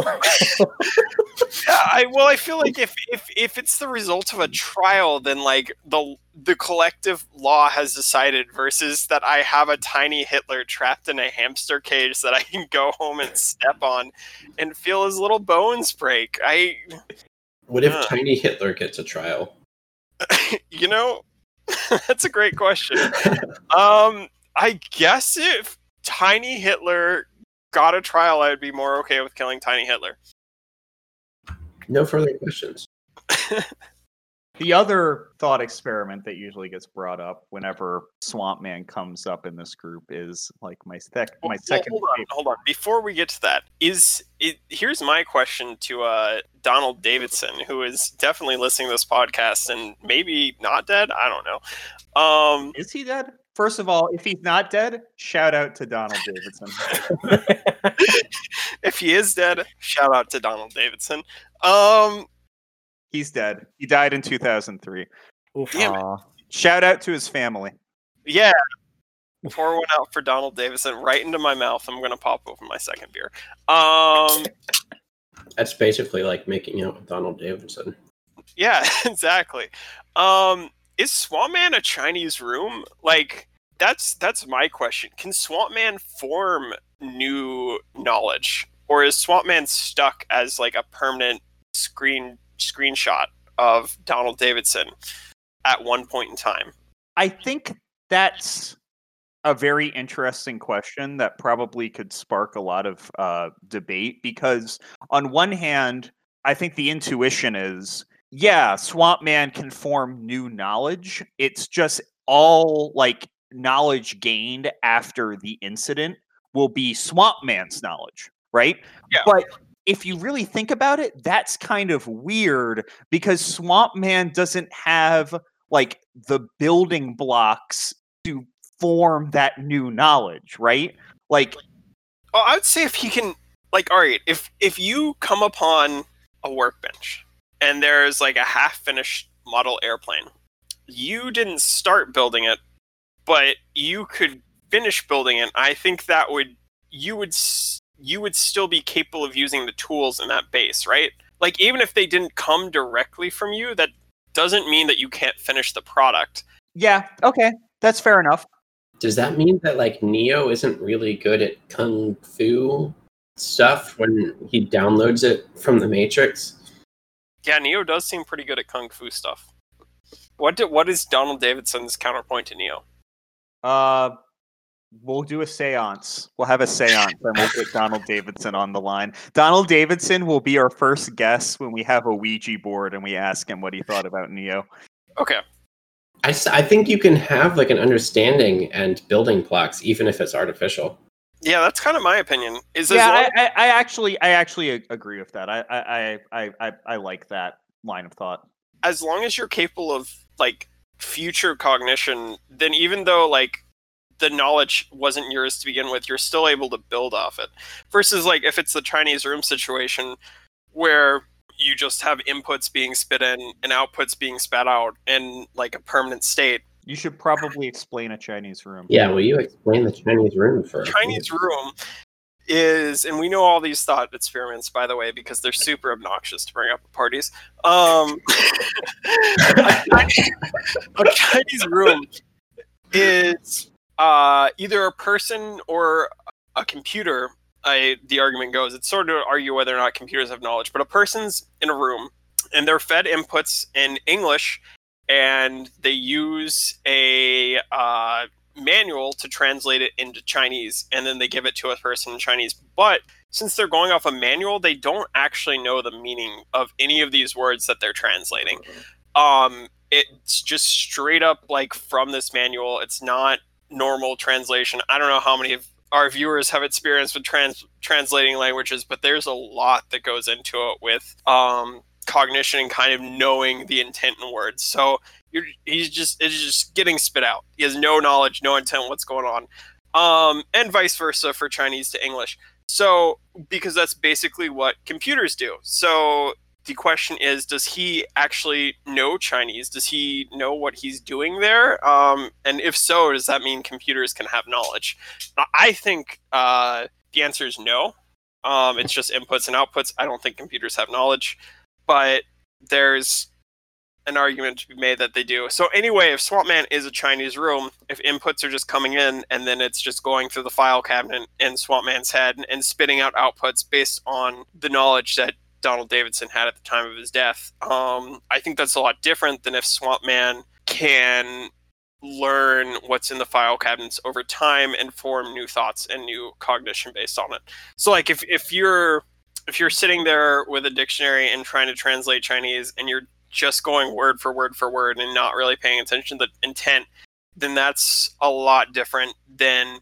Yeah, I well, I feel like if if if it's the result of a trial, then like the the collective law has decided versus that I have a tiny Hitler trapped in a hamster cage that I can go home and step on and feel his little bones break. I, What if Huh. Tiny Hitler gets a trial? you know, that's a great question. Um, I guess if Tiny Hitler got a trial, I'd be more okay with killing Tiny Hitler. No further questions. The other thought experiment that usually gets brought up whenever Swamp Man comes up in this group is like my sec- my Well, second. hold on, favorite- hold on. Before we get to that, is it, here's my question to uh, Donald Davidson, who is definitely listening to this podcast and maybe not dead. I don't know. Um, Is he dead? First of all, if he's not dead, shout out to Donald Davidson. if he is dead, shout out to Donald Davidson. Um, He's dead. He died in 2003. Oof. Damn it. Shout out to his family. yeah. Pour one out for Donald Davidson right into my mouth. I'm gonna pop open my second beer. Um, That's basically like making out with Donald Davidson. Yeah, exactly. Um, is Swamp Man a Chinese room? Like, that's that's my question. Can Swamp Man form new knowledge, or is Swamp Man stuck as like a permanent screen screenshot of Donald Davidson at one point in time? I think that's a very interesting question that probably could spark a lot of uh, debate because, on one hand, I think the intuition is yeah, Swamp Man can form new knowledge. It's just all like knowledge gained after the incident will be Swamp Man's knowledge, right? Yeah. But if you really think about it, that's kind of weird because Swamp Man doesn't have like the building blocks to form that new knowledge, right? Like, Oh, I would say if he can, like, all right, if if you come upon a workbench and there's like a half-finished model airplane, you didn't start building it, but you could finish building it. I think that would you would you would still be capable of using the tools in that base, right? Like, even if they didn't come directly from you, that doesn't mean that you can't finish the product. yeah, okay, that's fair enough. Does that mean that like Neo isn't really good at kung fu stuff when he downloads it from the Matrix? Yeah, Neo does seem pretty good at kung fu stuff. What do, what is Donald Davidson's counterpoint to Neo? Uh, we'll do a seance. We'll have a seance and we'll get Donald Davidson on the line. Donald Davidson will be our first guest when we have a Ouija board and we ask him what he thought about Neo. Okay. I, I think you can have like an understanding and building blocks even if it's artificial. Yeah, that's kind of my opinion. Is yeah, I, I, I actually, I actually agree with that. I, I, I, I, I, I like that line of thought. as long as you're capable of like future cognition, then even though like the knowledge wasn't yours to begin with, you're still able to build off it. Versus like if it's the Chinese room situation, where you just have inputs being spit in and outputs being spat out in like a permanent state. You should probably explain a Chinese room. Yeah, will you explain the Chinese room first? Chinese room is, and we know all these thought experiments, by the way, because they're super obnoxious to bring up at parties. Um, a, Chinese, a Chinese room is uh, either a person or a computer. I, the argument goes, it's sort of to argue whether or not computers have knowledge, but a person's in a room and they're fed inputs in English and they use a uh, manual to translate it into Chinese, and then they give it to a person in Chinese. But since they're going off a manual, they don't actually know the meaning of any of these words that they're translating. Um, it's just straight up like from this manual. It's not normal translation. I don't know how many of our viewers have experience with trans- translating languages, but there's a lot that goes into it with um, cognition and kind of knowing the intent in words. So he's just it's just getting spit out. He has no knowledge, no intent what's going on, um, and vice versa for Chinese to English. So because that's basically what computers do. So the question is, does he actually know Chinese? Does he know what he's doing there? Um, and if so, does that mean computers can have knowledge? I think uh, the answer is no. Um, it's just inputs and outputs. I don't think computers have knowledge, but there's an argument to be made that they do. So anyway, if Swamp Man is a Chinese room, if inputs are just coming in and then it's just going through the file cabinet in Swamp Man's head and spitting out outputs based on the knowledge that Donald Davidson had at the time of his death, um, I think that's a lot different than if Swamp Man can learn what's in the file cabinets over time and form new thoughts and new cognition based on it. So like if, if you're if you're sitting there with a dictionary and trying to translate Chinese and you're just going word for word for word and not really paying attention to the intent, then that's a lot different than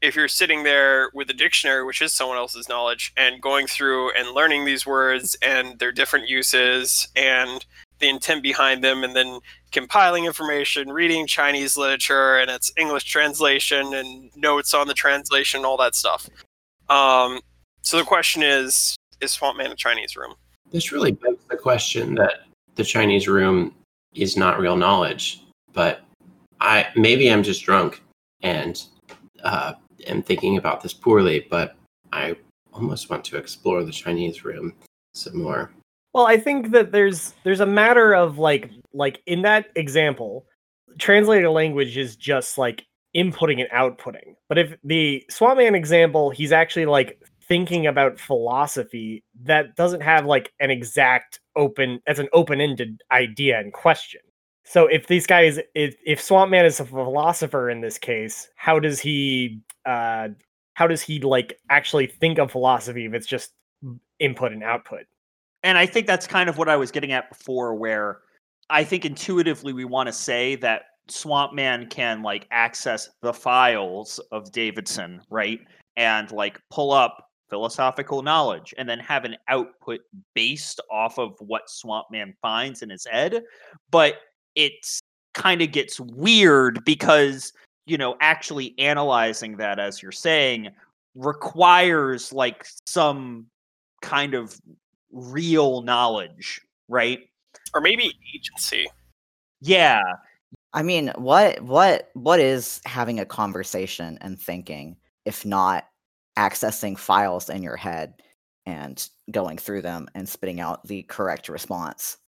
if you're sitting there with a dictionary, which is someone else's knowledge, and going through and learning these words and their different uses and the intent behind them, and then compiling information, reading Chinese literature and its English translation and notes on the translation, all that stuff. Um, so the question is: Is Swamp Man a Chinese room? This really begs the question that the Chinese room is not real knowledge. But I maybe I'm just drunk and uh, am thinking about this poorly. But I almost want to explore the Chinese room some more. Well, I think that there's there's a matter of like like in that example, translating a language is just like inputting and outputting. But if the Swamp Man example, he's actually like thinking about philosophy that doesn't have like an exact open as an open-ended idea and question. So if these guys if, if Swamp Man is a philosopher in this case, how does he uh how does he like actually think of philosophy if it's just input and output? And I think that's kind of what I was getting at before where I think intuitively we want to say that Swamp Man can like access the files of Davidson, right? And like pull up philosophical knowledge and then have an output based off of what Swamp Man finds in his head. But it's kind of gets weird because, you know, actually analyzing that, as you're saying, requires like some kind of real knowledge, right? Or maybe agency. Yeah. I mean, what what what is having a conversation and thinking if not accessing files in your head and going through them and spitting out the correct response.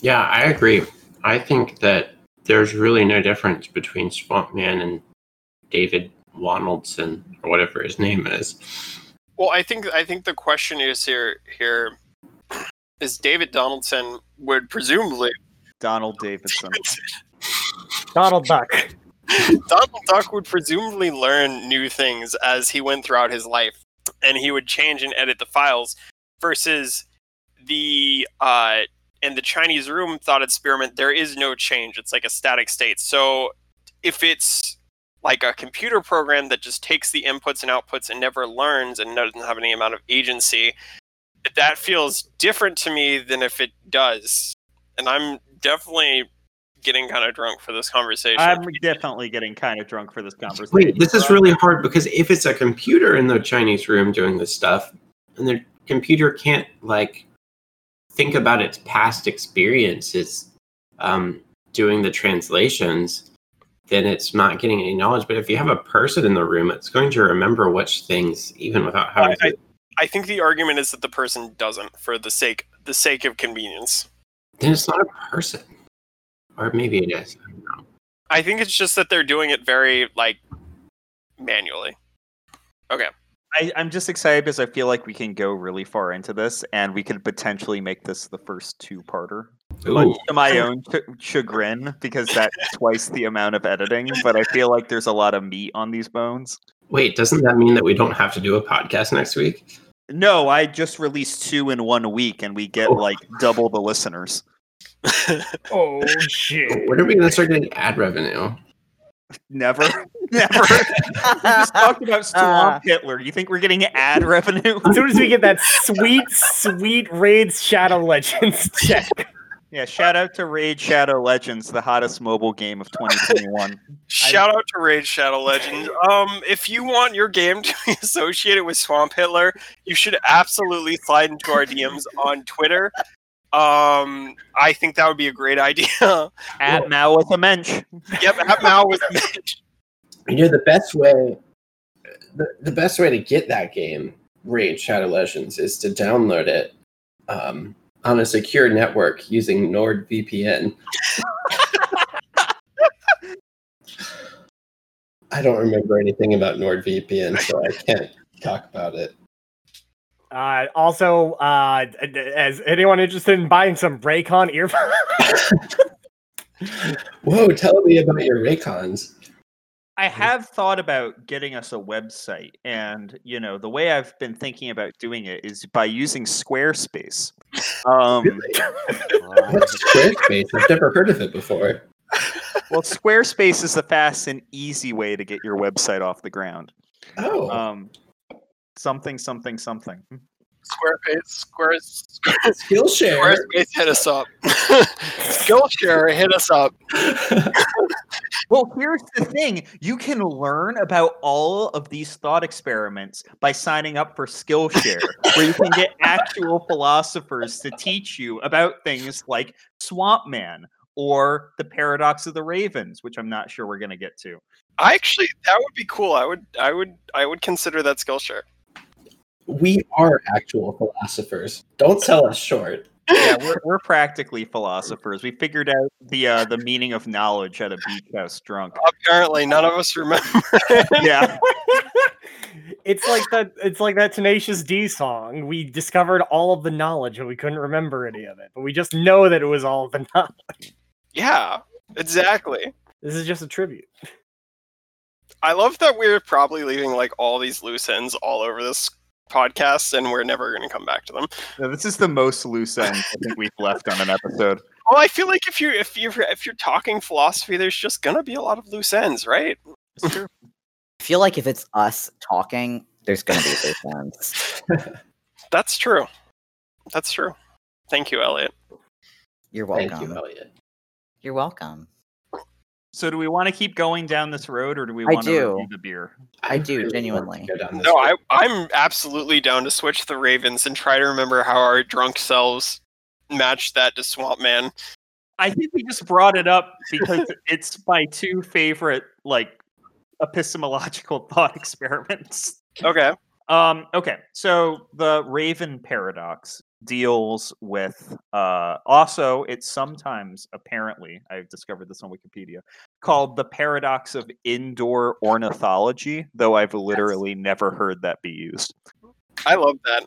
Yeah, I agree. I think that there's really no difference between Swamp Man and David Wannaldson or whatever his name is. Well, I think I think the question is here here is David Donaldson would presumably Donald Davidson. Donald Duck. Donald Duck would presumably learn new things as he went throughout his life, and he would change and edit the files. Versus the uh, in the Chinese room thought experiment, there is no change. It's like a static state. So if it's like a computer program that just takes the inputs and outputs and never learns and doesn't have any amount of agency, that feels different to me than if it does. And I'm definitely getting kind of drunk for this conversation. I'm definitely getting kind of drunk for this conversation. Wait, this is really hard because if it's a computer in the Chinese room doing this stuff, and the computer can't like think about its past experiences um, doing the translations, then it's not getting any knowledge. But if you have a person in the room, it's going to remember which things, even without having I, to. I think the argument is that the person doesn't for the sake the sake of convenience. Then it's not a person, or maybe it is. I don't know. I think it's just that they're doing it very like manually. Okay. I, I'm just excited because I feel like we can go really far into this, and we could potentially make this the first two-parter. Much to my own ch- chagrin, because that's twice the amount of editing. But I feel like there's a lot of meat on these bones. wait, doesn't that mean that we don't have to do a podcast next week? No, I just released two in one week, and we get Oh. like double the listeners. Oh shit! When are we going to start getting ad revenue? Never, never. we just talked about Swamp Hitler. You think we're getting ad revenue? As soon as we get that sweet, sweet Raids Shadow Legends check. Yeah, shout out to Raid Shadow Legends, the hottest mobile game of 2021. Shout out to Raid Shadow Legends. Um, if you want your game to be associated with Swamp Hitler, you should absolutely slide into our DMs on Twitter. Um, I think that would be a great idea. At Mao with a mensch. yep, at Mao with Mitch. You know the best way, the, the best way to get that game, Raid Shadow Legends, is to download it um, on a secure network using NordVPN. I don't remember anything about NordVPN, so I can't talk about it. Uh, also, uh, as anyone interested in buying some Raycon earphones? Whoa, tell me about your Raycons. I have thought about getting us a website, and you know the way I've been thinking about doing it is by using Squarespace. Um, What's Squarespace? I've never heard of it before. well, Squarespace is the fast and easy way to get your website off the ground. Oh, Um, something, something, something. Squarespace, Squares, Skillshare. Squarespace, hit us up. Skillshare, hit us up. Well, here's the thing you can learn about all of these thought experiments by signing up for Skillshare, where you can get actual philosophers to teach you about things like Swamp Man or the paradox of the ravens, which I'm not sure we're going to get to. I actually, that would be cool. I would, I would, I would consider that Skillshare. We are actual philosophers. Don't sell us short. Yeah, we're, we're practically philosophers. We figured out the uh, the meaning of knowledge at a beach house drunk. Apparently, none of us remember. Yeah. it's like that. It's like that Tenacious D song. We discovered all of the knowledge, and we couldn't remember any of it. But we just know that it was all of the knowledge. yeah, exactly. This is just a tribute. I love that we're probably leaving like all these loose ends all over this podcast, and we're never going to come back to them. No, this is the most loose end I think we've left on an episode. Well, I feel like if you're if you're if you're talking philosophy, there's just gonna be a lot of loose ends, right? It's true. I feel like if it's us talking, there's gonna be loose ends. That's true. That's true. Thank you, Elliot. You're welcome. Thank you, Elliot. You're welcome. So, do we want to keep going down this road, or do we I want to do. review the beer? I do, really want to genuinely. go down this No. I I'm absolutely down to switch the Ravens and try to remember how our drunk selves matched that to Swamp Man. I think we just brought it up because it's my two favorite like epistemological thought experiments. Okay. Um, okay, so the Raven paradox deals with uh, also it's sometimes apparently I've discovered this on Wikipedia called the paradox of indoor ornithology, though I've literally never heard that be used. I love that.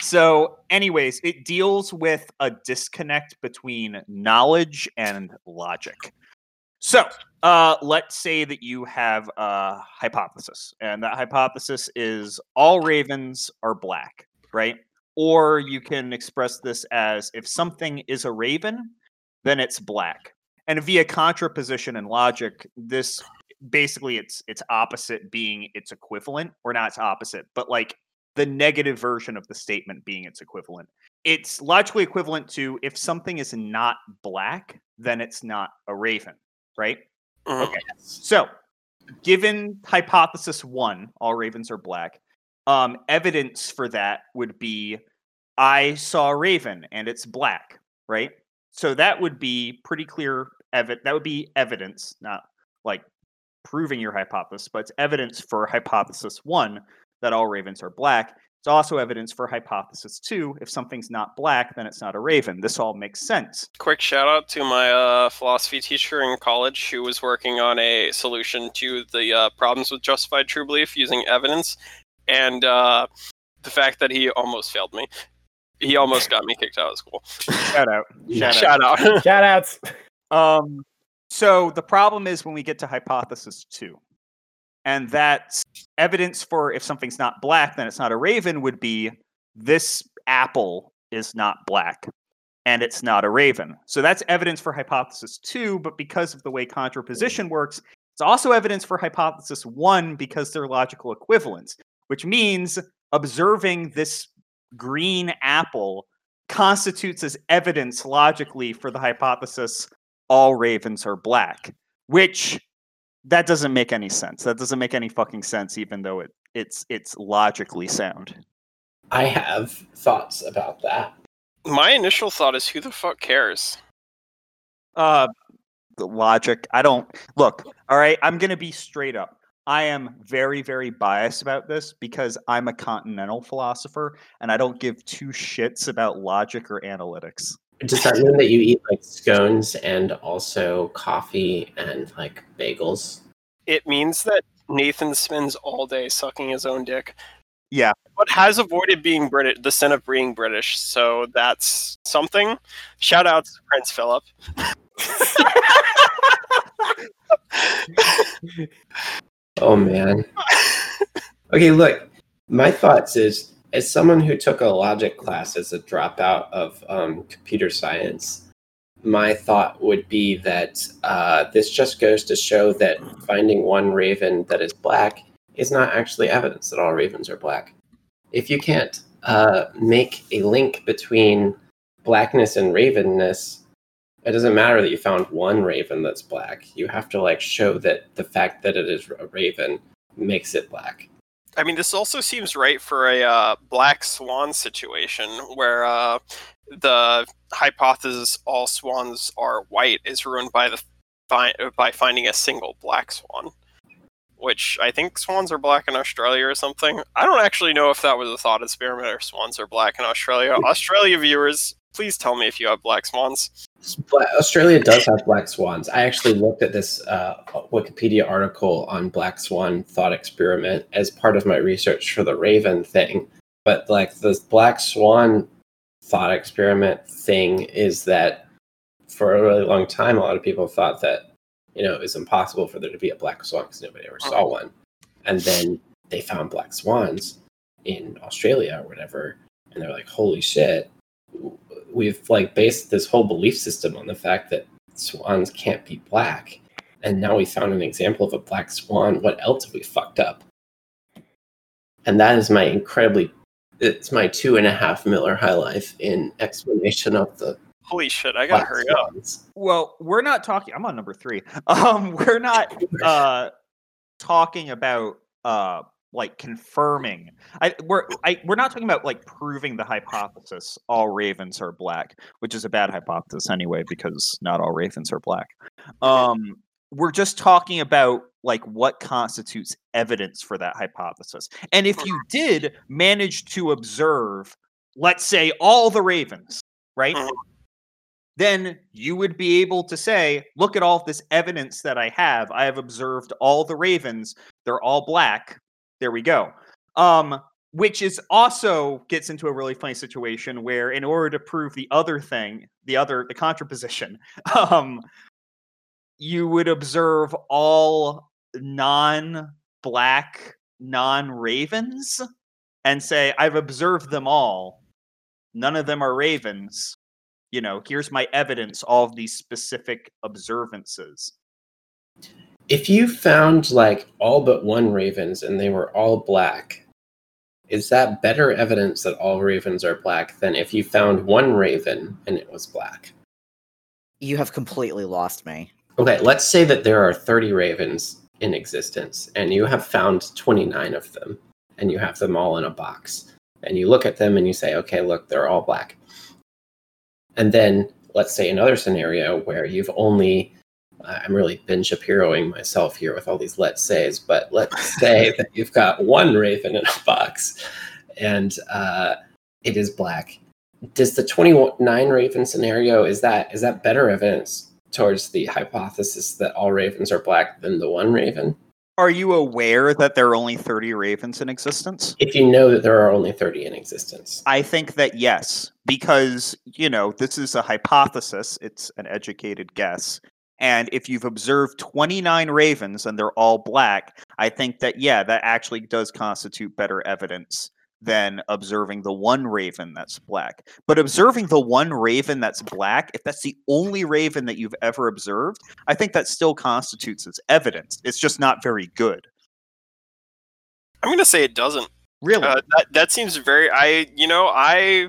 So, anyways, it deals with a disconnect between knowledge and logic. So, uh, let's say that you have a hypothesis, and that hypothesis is all ravens are black, right? Or you can express this as if something is a raven, then it's black. And via contraposition and logic, this basically it's it's opposite being its equivalent, or not its opposite, but like the negative version of the statement being its equivalent. It's logically equivalent to if something is not black, then it's not a raven, right? Mhm. Okay. So, given hypothesis one, all ravens are black, um, evidence for that would be I saw a raven and it's black, right? So that would be pretty clear evidence. That would be evidence, not like proving your hypothesis, but it's evidence for hypothesis one that all ravens are black. It's also evidence for hypothesis two. If something's not black, then it's not a raven. This all makes sense. Quick shout out to my uh, philosophy teacher in college who was working on a solution to the uh, problems with justified true belief using evidence, and uh, the fact that he almost failed me. He almost got me kicked out of school. Shout out. Shout out. Shout out. Shout outs. Um, so the problem is when we get to hypothesis two, and that's evidence for if something's not black, then it's not a raven, would be this apple is not black and it's not a raven. So that's evidence for hypothesis two, but because of the way contraposition works, it's also evidence for hypothesis one because they're logical equivalents, which means observing this green apple constitutes as evidence logically for the hypothesis all ravens are black, which that doesn't make any sense. That doesn't make any fucking sense, even though it it's it's logically sound. I have thoughts about that. My initial thought is, who the fuck cares? Uh, the logic. I don't look. All right, I'm gonna be straight up. I am very, very biased about this because I'm a continental philosopher and I don't give two shits about logic or analytics. Does that mean that you eat like scones and also coffee and like bagels? It means that Nathan spends all day sucking his own dick. Yeah. But has avoided being British, the sin of being British. So that's something. Shout out to Prince Philip. Oh man. Okay, look. My thoughts is as someone who took a logic class as a dropout of um, computer science, my thought would be that uh, this just goes to show that finding one raven that is black is not actually evidence that all ravens are black. If you can't uh, make a link between blackness and ravenness, it doesn't matter that you found one raven that's black. You have to like show that the fact that it is a raven makes it black. I mean, this also seems right for a uh, black swan situation where uh, the hypothesis all swans are white is ruined by the fi- by finding a single black swan, which I think swans are black in Australia or something. I don't actually know if that was a thought experiment or swans are black in Australia. Australia viewers, please tell me if you have black swans. Australia does have black swans. I actually looked at this uh, Wikipedia article on black swan thought experiment as part of my research for the Raven thing. But like the black swan thought experiment thing is that for a really long time, a lot of people thought that you know it was impossible for there to be a black swan because nobody ever saw one. And then they found black swans in Australia or whatever, and they're like, "Holy shit!" We've like based this whole belief system on the fact that swans can't be black and now we found an example of a black swan what else have we fucked up and that is my incredibly it's my two and a half miller high life in explanation of the Holy shit! I gotta black hurry up. Well, we're not talking. I'm on number three. Um, we're not uh talking about uh like confirming. I we're I we're not talking about like proving the hypothesis all ravens are black, which is a bad hypothesis anyway because not all ravens are black. Um, we're just talking about like what constitutes evidence for that hypothesis. And if you did manage to observe, let's say all the ravens, right? Mhm. then you would be able to say, look at all this evidence that I have. I have observed all the ravens. They're all black. There we go. Um, which is also gets into a really funny situation where in order to prove the other thing, the other the contraposition, um, you would observe all non-black, non-ravens and say, I've observed them all. None of them are ravens you know, here's my evidence, all of these specific observances. If you found like all but one ravens and they were all black is that better evidence that all ravens are black than if you found one raven and it was black You have completely lost me. Okay, let's say that there are 30 ravens in existence and you have found 29 of them and you have them all in a box. and you look at them and you say, okay, look, they're all black. And then let's say another scenario where you've only I'm really Ben Shapiroing myself here with all these let's says, but let's say that you've got one raven in a box and uh, it is black. Does the 29 raven scenario is that is that better evidence towards the hypothesis that all ravens are black than the one raven? Are you aware that there are only 30 ravens in existence? If you know that there are only 30 in existence. I think that yes, because, you know, this is a hypothesis, it's an educated guess. And if you've observed 29 ravens and they're all black, I think that, yeah, that actually does constitute better evidence than observing the one raven that's black. But observing the one raven that's black, if that's the only raven that you've ever observed, I think that still constitutes as evidence. It's just not very good. I'm going to say it doesn't. Really? Uh, that, that seems very. I, you know, I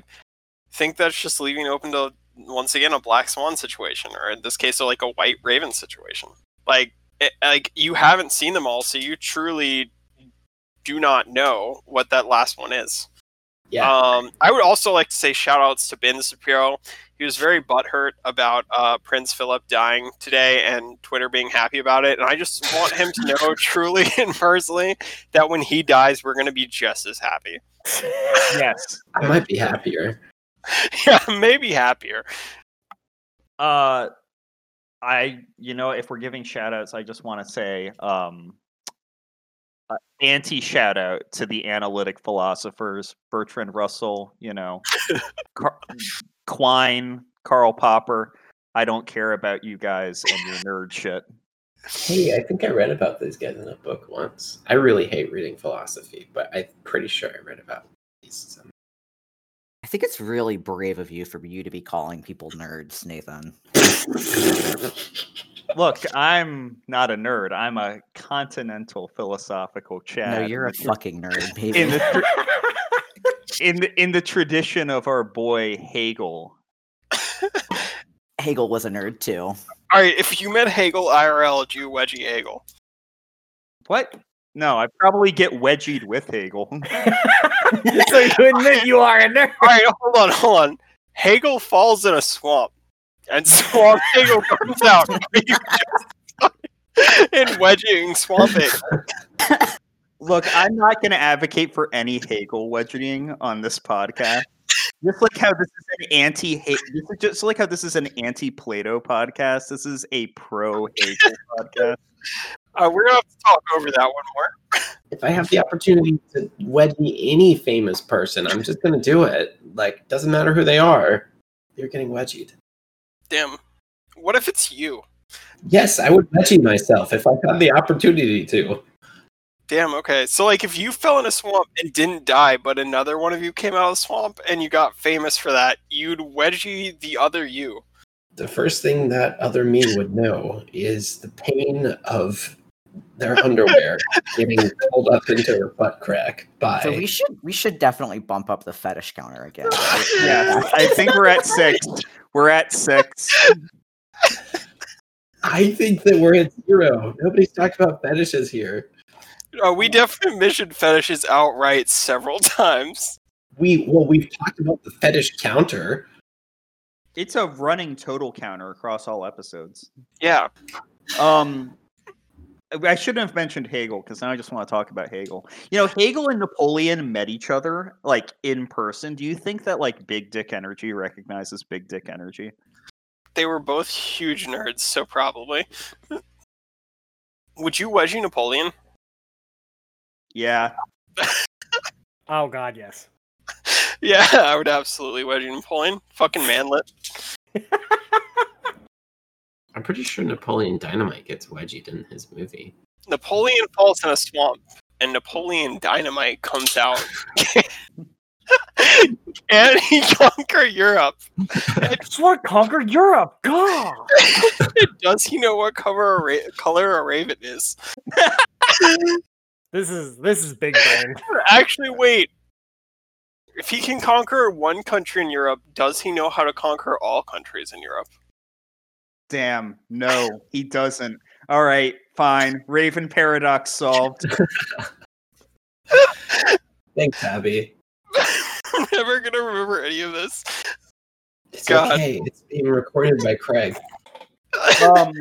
think that's just leaving open to, once again, a black swan situation, or in this case, like a white raven situation. Like, it, like you haven't seen them all, so you truly do not know what that last one is. Yeah. Um, I would also like to say shout outs to Ben Shapiro. He was very butthurt about uh, Prince Philip dying today and Twitter being happy about it. And I just want him to know truly and personally that when he dies, we're going to be just as happy. yes. I might be happier. yeah, maybe happier. Uh, I, you know, if we're giving shout outs, I just want to say, um, uh, anti shout out to the analytic philosophers Bertrand Russell, you know, Car- Quine, Karl Popper. I don't care about you guys and your nerd shit. Hey, I think I read about these guys in a book once. I really hate reading philosophy, but I'm pretty sure I read about these. I think it's really brave of you for you to be calling people nerds, Nathan. Look, I'm not a nerd. I'm a continental philosophical Chad. No, you're a fucking nerd, baby. in the tra- in the in the tradition of our boy Hegel. Hegel was a nerd too. All right, if you met Hegel IRL, do you wedgie Hegel? What? No, I probably get wedgied with Hegel. so you admit you are a nerd. All right, hold on, hold on. Hegel falls in a swamp, and Swamp Hegel comes out. Are you in wedging Swamp Hegel? Look, I'm not going to advocate for any Hegel wedging on this podcast. Just like how this is an anti this is just like how this is an anti Plato podcast. This is a pro Hegel podcast. Uh, we're gonna have to talk over that one more. if I have the opportunity to wedge any famous person, I'm just gonna do it. Like, doesn't matter who they are, you're getting wedgied. Damn. What if it's you? Yes, I would wedgie myself if I had the opportunity to. Damn, okay. So like if you fell in a swamp and didn't die, but another one of you came out of the swamp and you got famous for that, you'd wedgie the other you. The first thing that other me would know is the pain of their underwear getting pulled up into her butt crack by So we should we should definitely bump up the fetish counter again. Yeah, I think we're at six. We're at six. I think that we're at zero. Nobody's talked about fetishes here. Uh, we definitely mentioned fetishes outright several times. We well, we've talked about the fetish counter. It's a running total counter across all episodes. Yeah. Um, I shouldn't have mentioned Hegel because now I just want to talk about Hegel. You know, Hegel and Napoleon met each other like in person. Do you think that like Big Dick Energy recognizes Big Dick Energy? They were both huge nerds, so probably. Would you wedgie Napoleon? Yeah. Oh God, yes. Yeah, I would absolutely wedgie Napoleon. Fucking manlet. I'm pretty sure Napoleon Dynamite gets wedgied in his movie. Napoleon falls in a swamp, and Napoleon Dynamite comes out. and he conquer Europe. What conquered Europe? God. Does he know what cover a ra- color a raven is? This is this is big brain. Actually, wait. If he can conquer one country in Europe, does he know how to conquer all countries in Europe? Damn. No, he doesn't. All right, fine. Raven paradox solved. Thanks, Abby. I'm never gonna remember any of this. It's God. okay. It's being recorded by Craig. Um,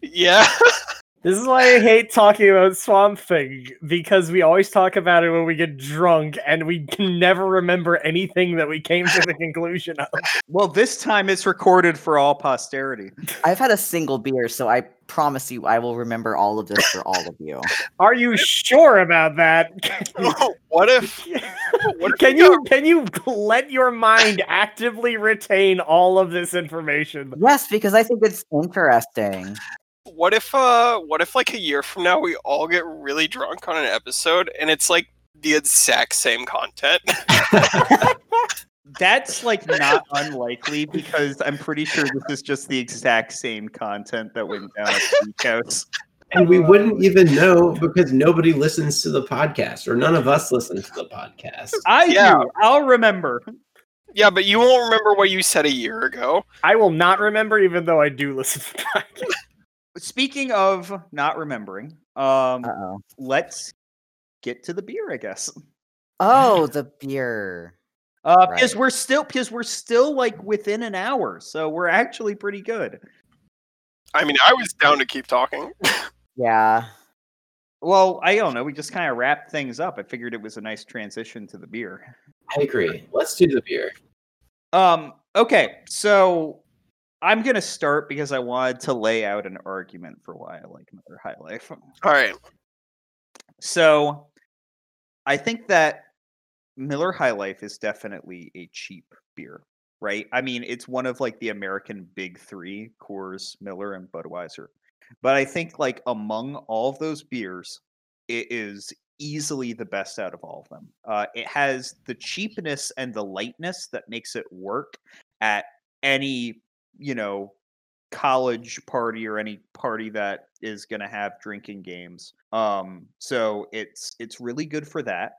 yeah. This is why I hate talking about Swamp Thing because we always talk about it when we get drunk and we can never remember anything that we came to the conclusion of. well, this time it's recorded for all posterity. I've had a single beer, so I promise you I will remember all of this for all of you. Are you sure about that? Oh, what if? What if can we you can you let your mind actively retain all of this information? Yes, because I think it's interesting. What if? Uh, what if like a year from now we all get really drunk on an episode and it's like the exact same content? That's like not unlikely because I'm pretty sure this is just the exact same content that went down at Beach House. And we wouldn't even know because nobody listens to the podcast, or none of us listen to the podcast. I Yeah. do. I'll remember. yeah, but you won't remember what you said a year ago. I will not remember, even though I do listen to the podcast. Speaking of not remembering, um, Uh oh. let's get to the beer, I guess. Oh, the beer. Uh, because we're still because we're still like within an hour, so we're actually pretty good. I mean, I was down to keep talking. Yeah. Well, I don't know. We just kind of wrapped things up. I figured it was a nice transition to the beer. I agree. Let's do the beer. Um. Okay. So I'm gonna start because I wanted to lay out an argument for why I like Miller High Life. All right. So I think that Miller High Life is definitely a cheap beer, right? I mean, it's one of like the American big three Coors, Miller, and Budweiser. But I think like among all of those beers, it is easily the best out of all of them. Uh, it has the cheapness and the lightness that makes it work at any, you know, college party or any party that is going to have drinking games. Um so it's it's really good for that.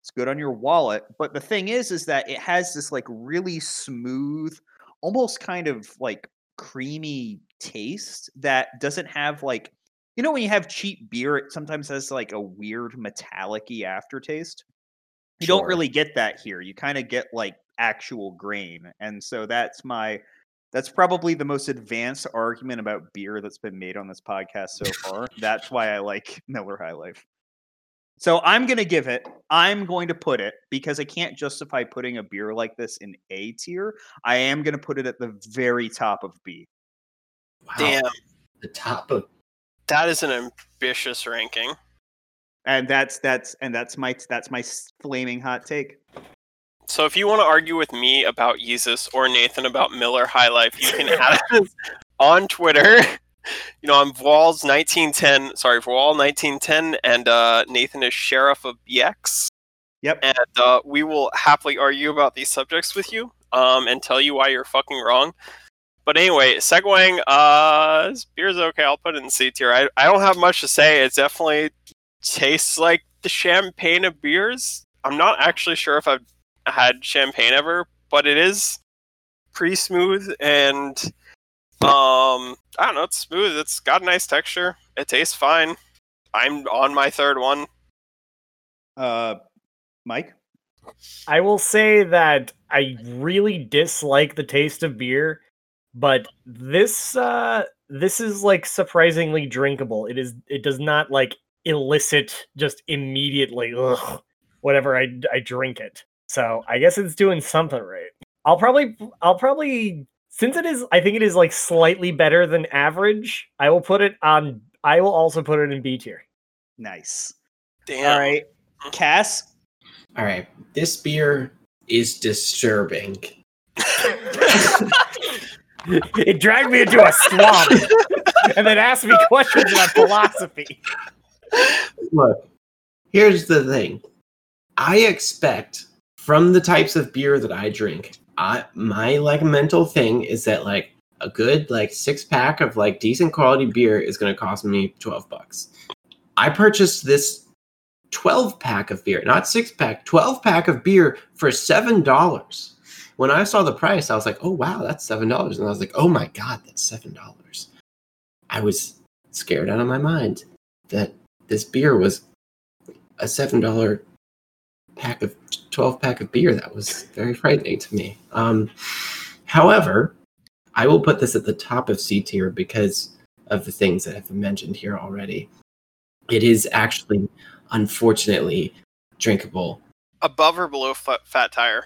It's good on your wallet, but the thing is is that it has this like really smooth almost kind of like creamy taste that doesn't have like you know when you have cheap beer it sometimes has like a weird metallic-y aftertaste. You don't really get that here. You kind of get like actual grain. And so that's my that's probably the most advanced argument about beer that's been made on this podcast so far. that's why I like Miller High Life. So I'm going to give it, I'm going to put it because I can't justify putting a beer like this in A tier. I am going to put it at the very top of B. Wow. Damn, The top of that is an ambitious ranking. And that's that's and that's my that's my flaming hot take. So if you want to argue with me about Yeezus or Nathan about Miller High Life, you can add us on Twitter. You know, I'm Vols 1910. Sorry, Voal 1910, and uh, Nathan is Sheriff of BX. Yep. And uh, we will happily argue about these subjects with you um, and tell you why you're fucking wrong. But anyway, segueing, uh, this beer's okay. I'll put it in C tier. I, I don't have much to say. It definitely tastes like the champagne of beers. I'm not actually sure if I've had champagne ever, but it is pretty smooth and um I don't know, it's smooth. It's got a nice texture. It tastes fine. I'm on my third one. Uh Mike? I will say that I really dislike the taste of beer, but this uh this is like surprisingly drinkable. It is it does not like elicit just immediately ugh, whenever I I drink it. So I guess it's doing something right. I'll probably I'll probably since it is I think it is like slightly better than average, I will put it on I will also put it in B tier. Nice. Damn. All right. Hmm. Cass? all right. This beer is disturbing. it dragged me into a swamp and then asked me questions about philosophy. Look, here's the thing. I expect from the types of beer that I drink, I my like mental thing is that like a good like six pack of like decent quality beer is going to cost me 12 bucks. I purchased this 12 pack of beer, not six pack, 12 pack of beer for $7. When I saw the price, I was like, "Oh wow, that's $7." And I was like, "Oh my god, that's $7." I was scared out of my mind that this beer was a seven dollar pack of 12 pack of beer. That was very frightening to me. Um, however, I will put this at the top of C tier because of the things that have been mentioned here already. It is actually, unfortunately, drinkable. Above or below fa- Fat Tire?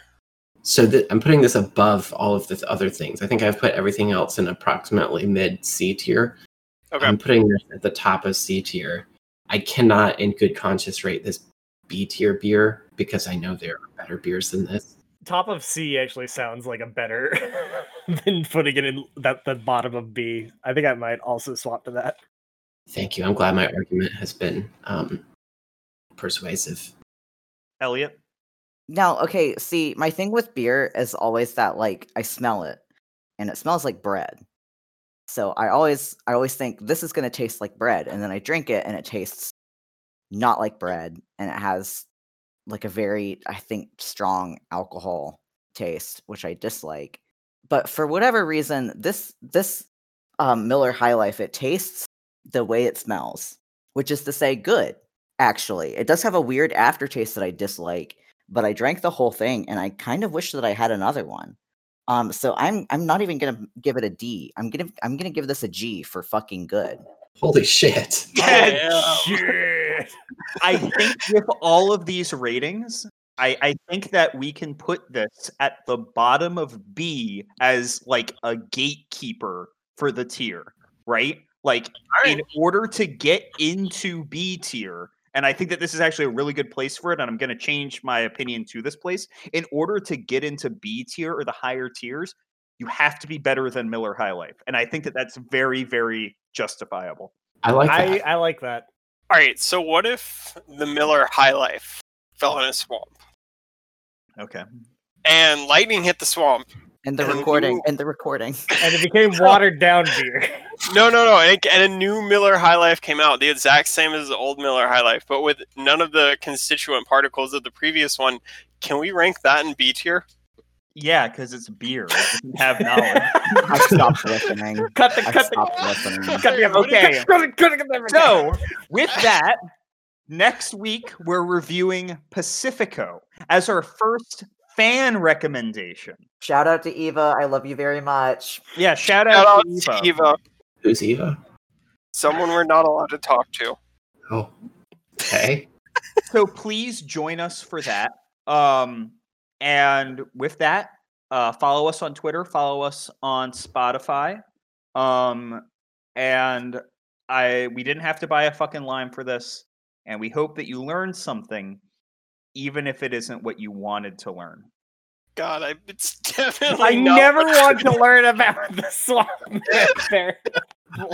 So th- I'm putting this above all of the other things. I think I've put everything else in approximately mid C tier. Okay. I'm putting this at the top of C tier. I cannot, in good conscience, rate this B tier beer because I know there are better beers than this. Top of C actually sounds like a better than putting it in that the bottom of B. I think I might also swap to that. Thank you. I'm glad my argument has been um, persuasive. Elliot. Now, okay, see, my thing with beer is always that like I smell it and it smells like bread. So I always I always think this is going to taste like bread and then I drink it and it tastes not like bread and it has like a very I think strong alcohol taste which I dislike. But for whatever reason this this um, Miller High Life it tastes the way it smells, which is to say good actually. It does have a weird aftertaste that I dislike but I drank the whole thing and I kind of wish that I had another one. Um, so I'm I'm not even gonna give it a D. I'm gonna I'm gonna give this a G for fucking good. Holy shit. Shit. I think with all of these ratings, I, I think that we can put this at the bottom of B as like a gatekeeper for the tier, right? Like in order to get into B tier, and I think that this is actually a really good place for it, and I'm going to change my opinion to this place. In order to get into B tier or the higher tiers, you have to be better than Miller High Life, and I think that that's very, very justifiable. I like I. I like that. All right. So what if the Miller High Life fell in a swamp Okay. and lightning hit the swamp? And the And recording you- and the recording. And it became watered down beer. No, no, no. And, and a new Miller High Life came out, the exact same as the old Miller High Life, but with none of the constituent particles of the previous one. Can we rank that in B tier? Yeah, because it's beer. It doesn't have knowledge. I stopped listening. cut the I cut the listening. cut the Okay. So, with that, next week we're reviewing Pacifico as our first fan recommendation. Shout out to Eva. I love you very much. Yeah, shout out, Shout out to to Eva. Eva, Who's Eva? someone we're not allowed to talk to. Oh, okay. So please join us for that. Um, and with that, uh, follow us on Twitter, follow us on Spotify. Um, and I we didn't have to buy a fucking lime for this, and we hope that you learned something, even if it isn't what you wanted to learn. God, I, it's definitely. I not never want to learn about the swamp.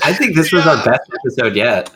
I think this was our best episode yet.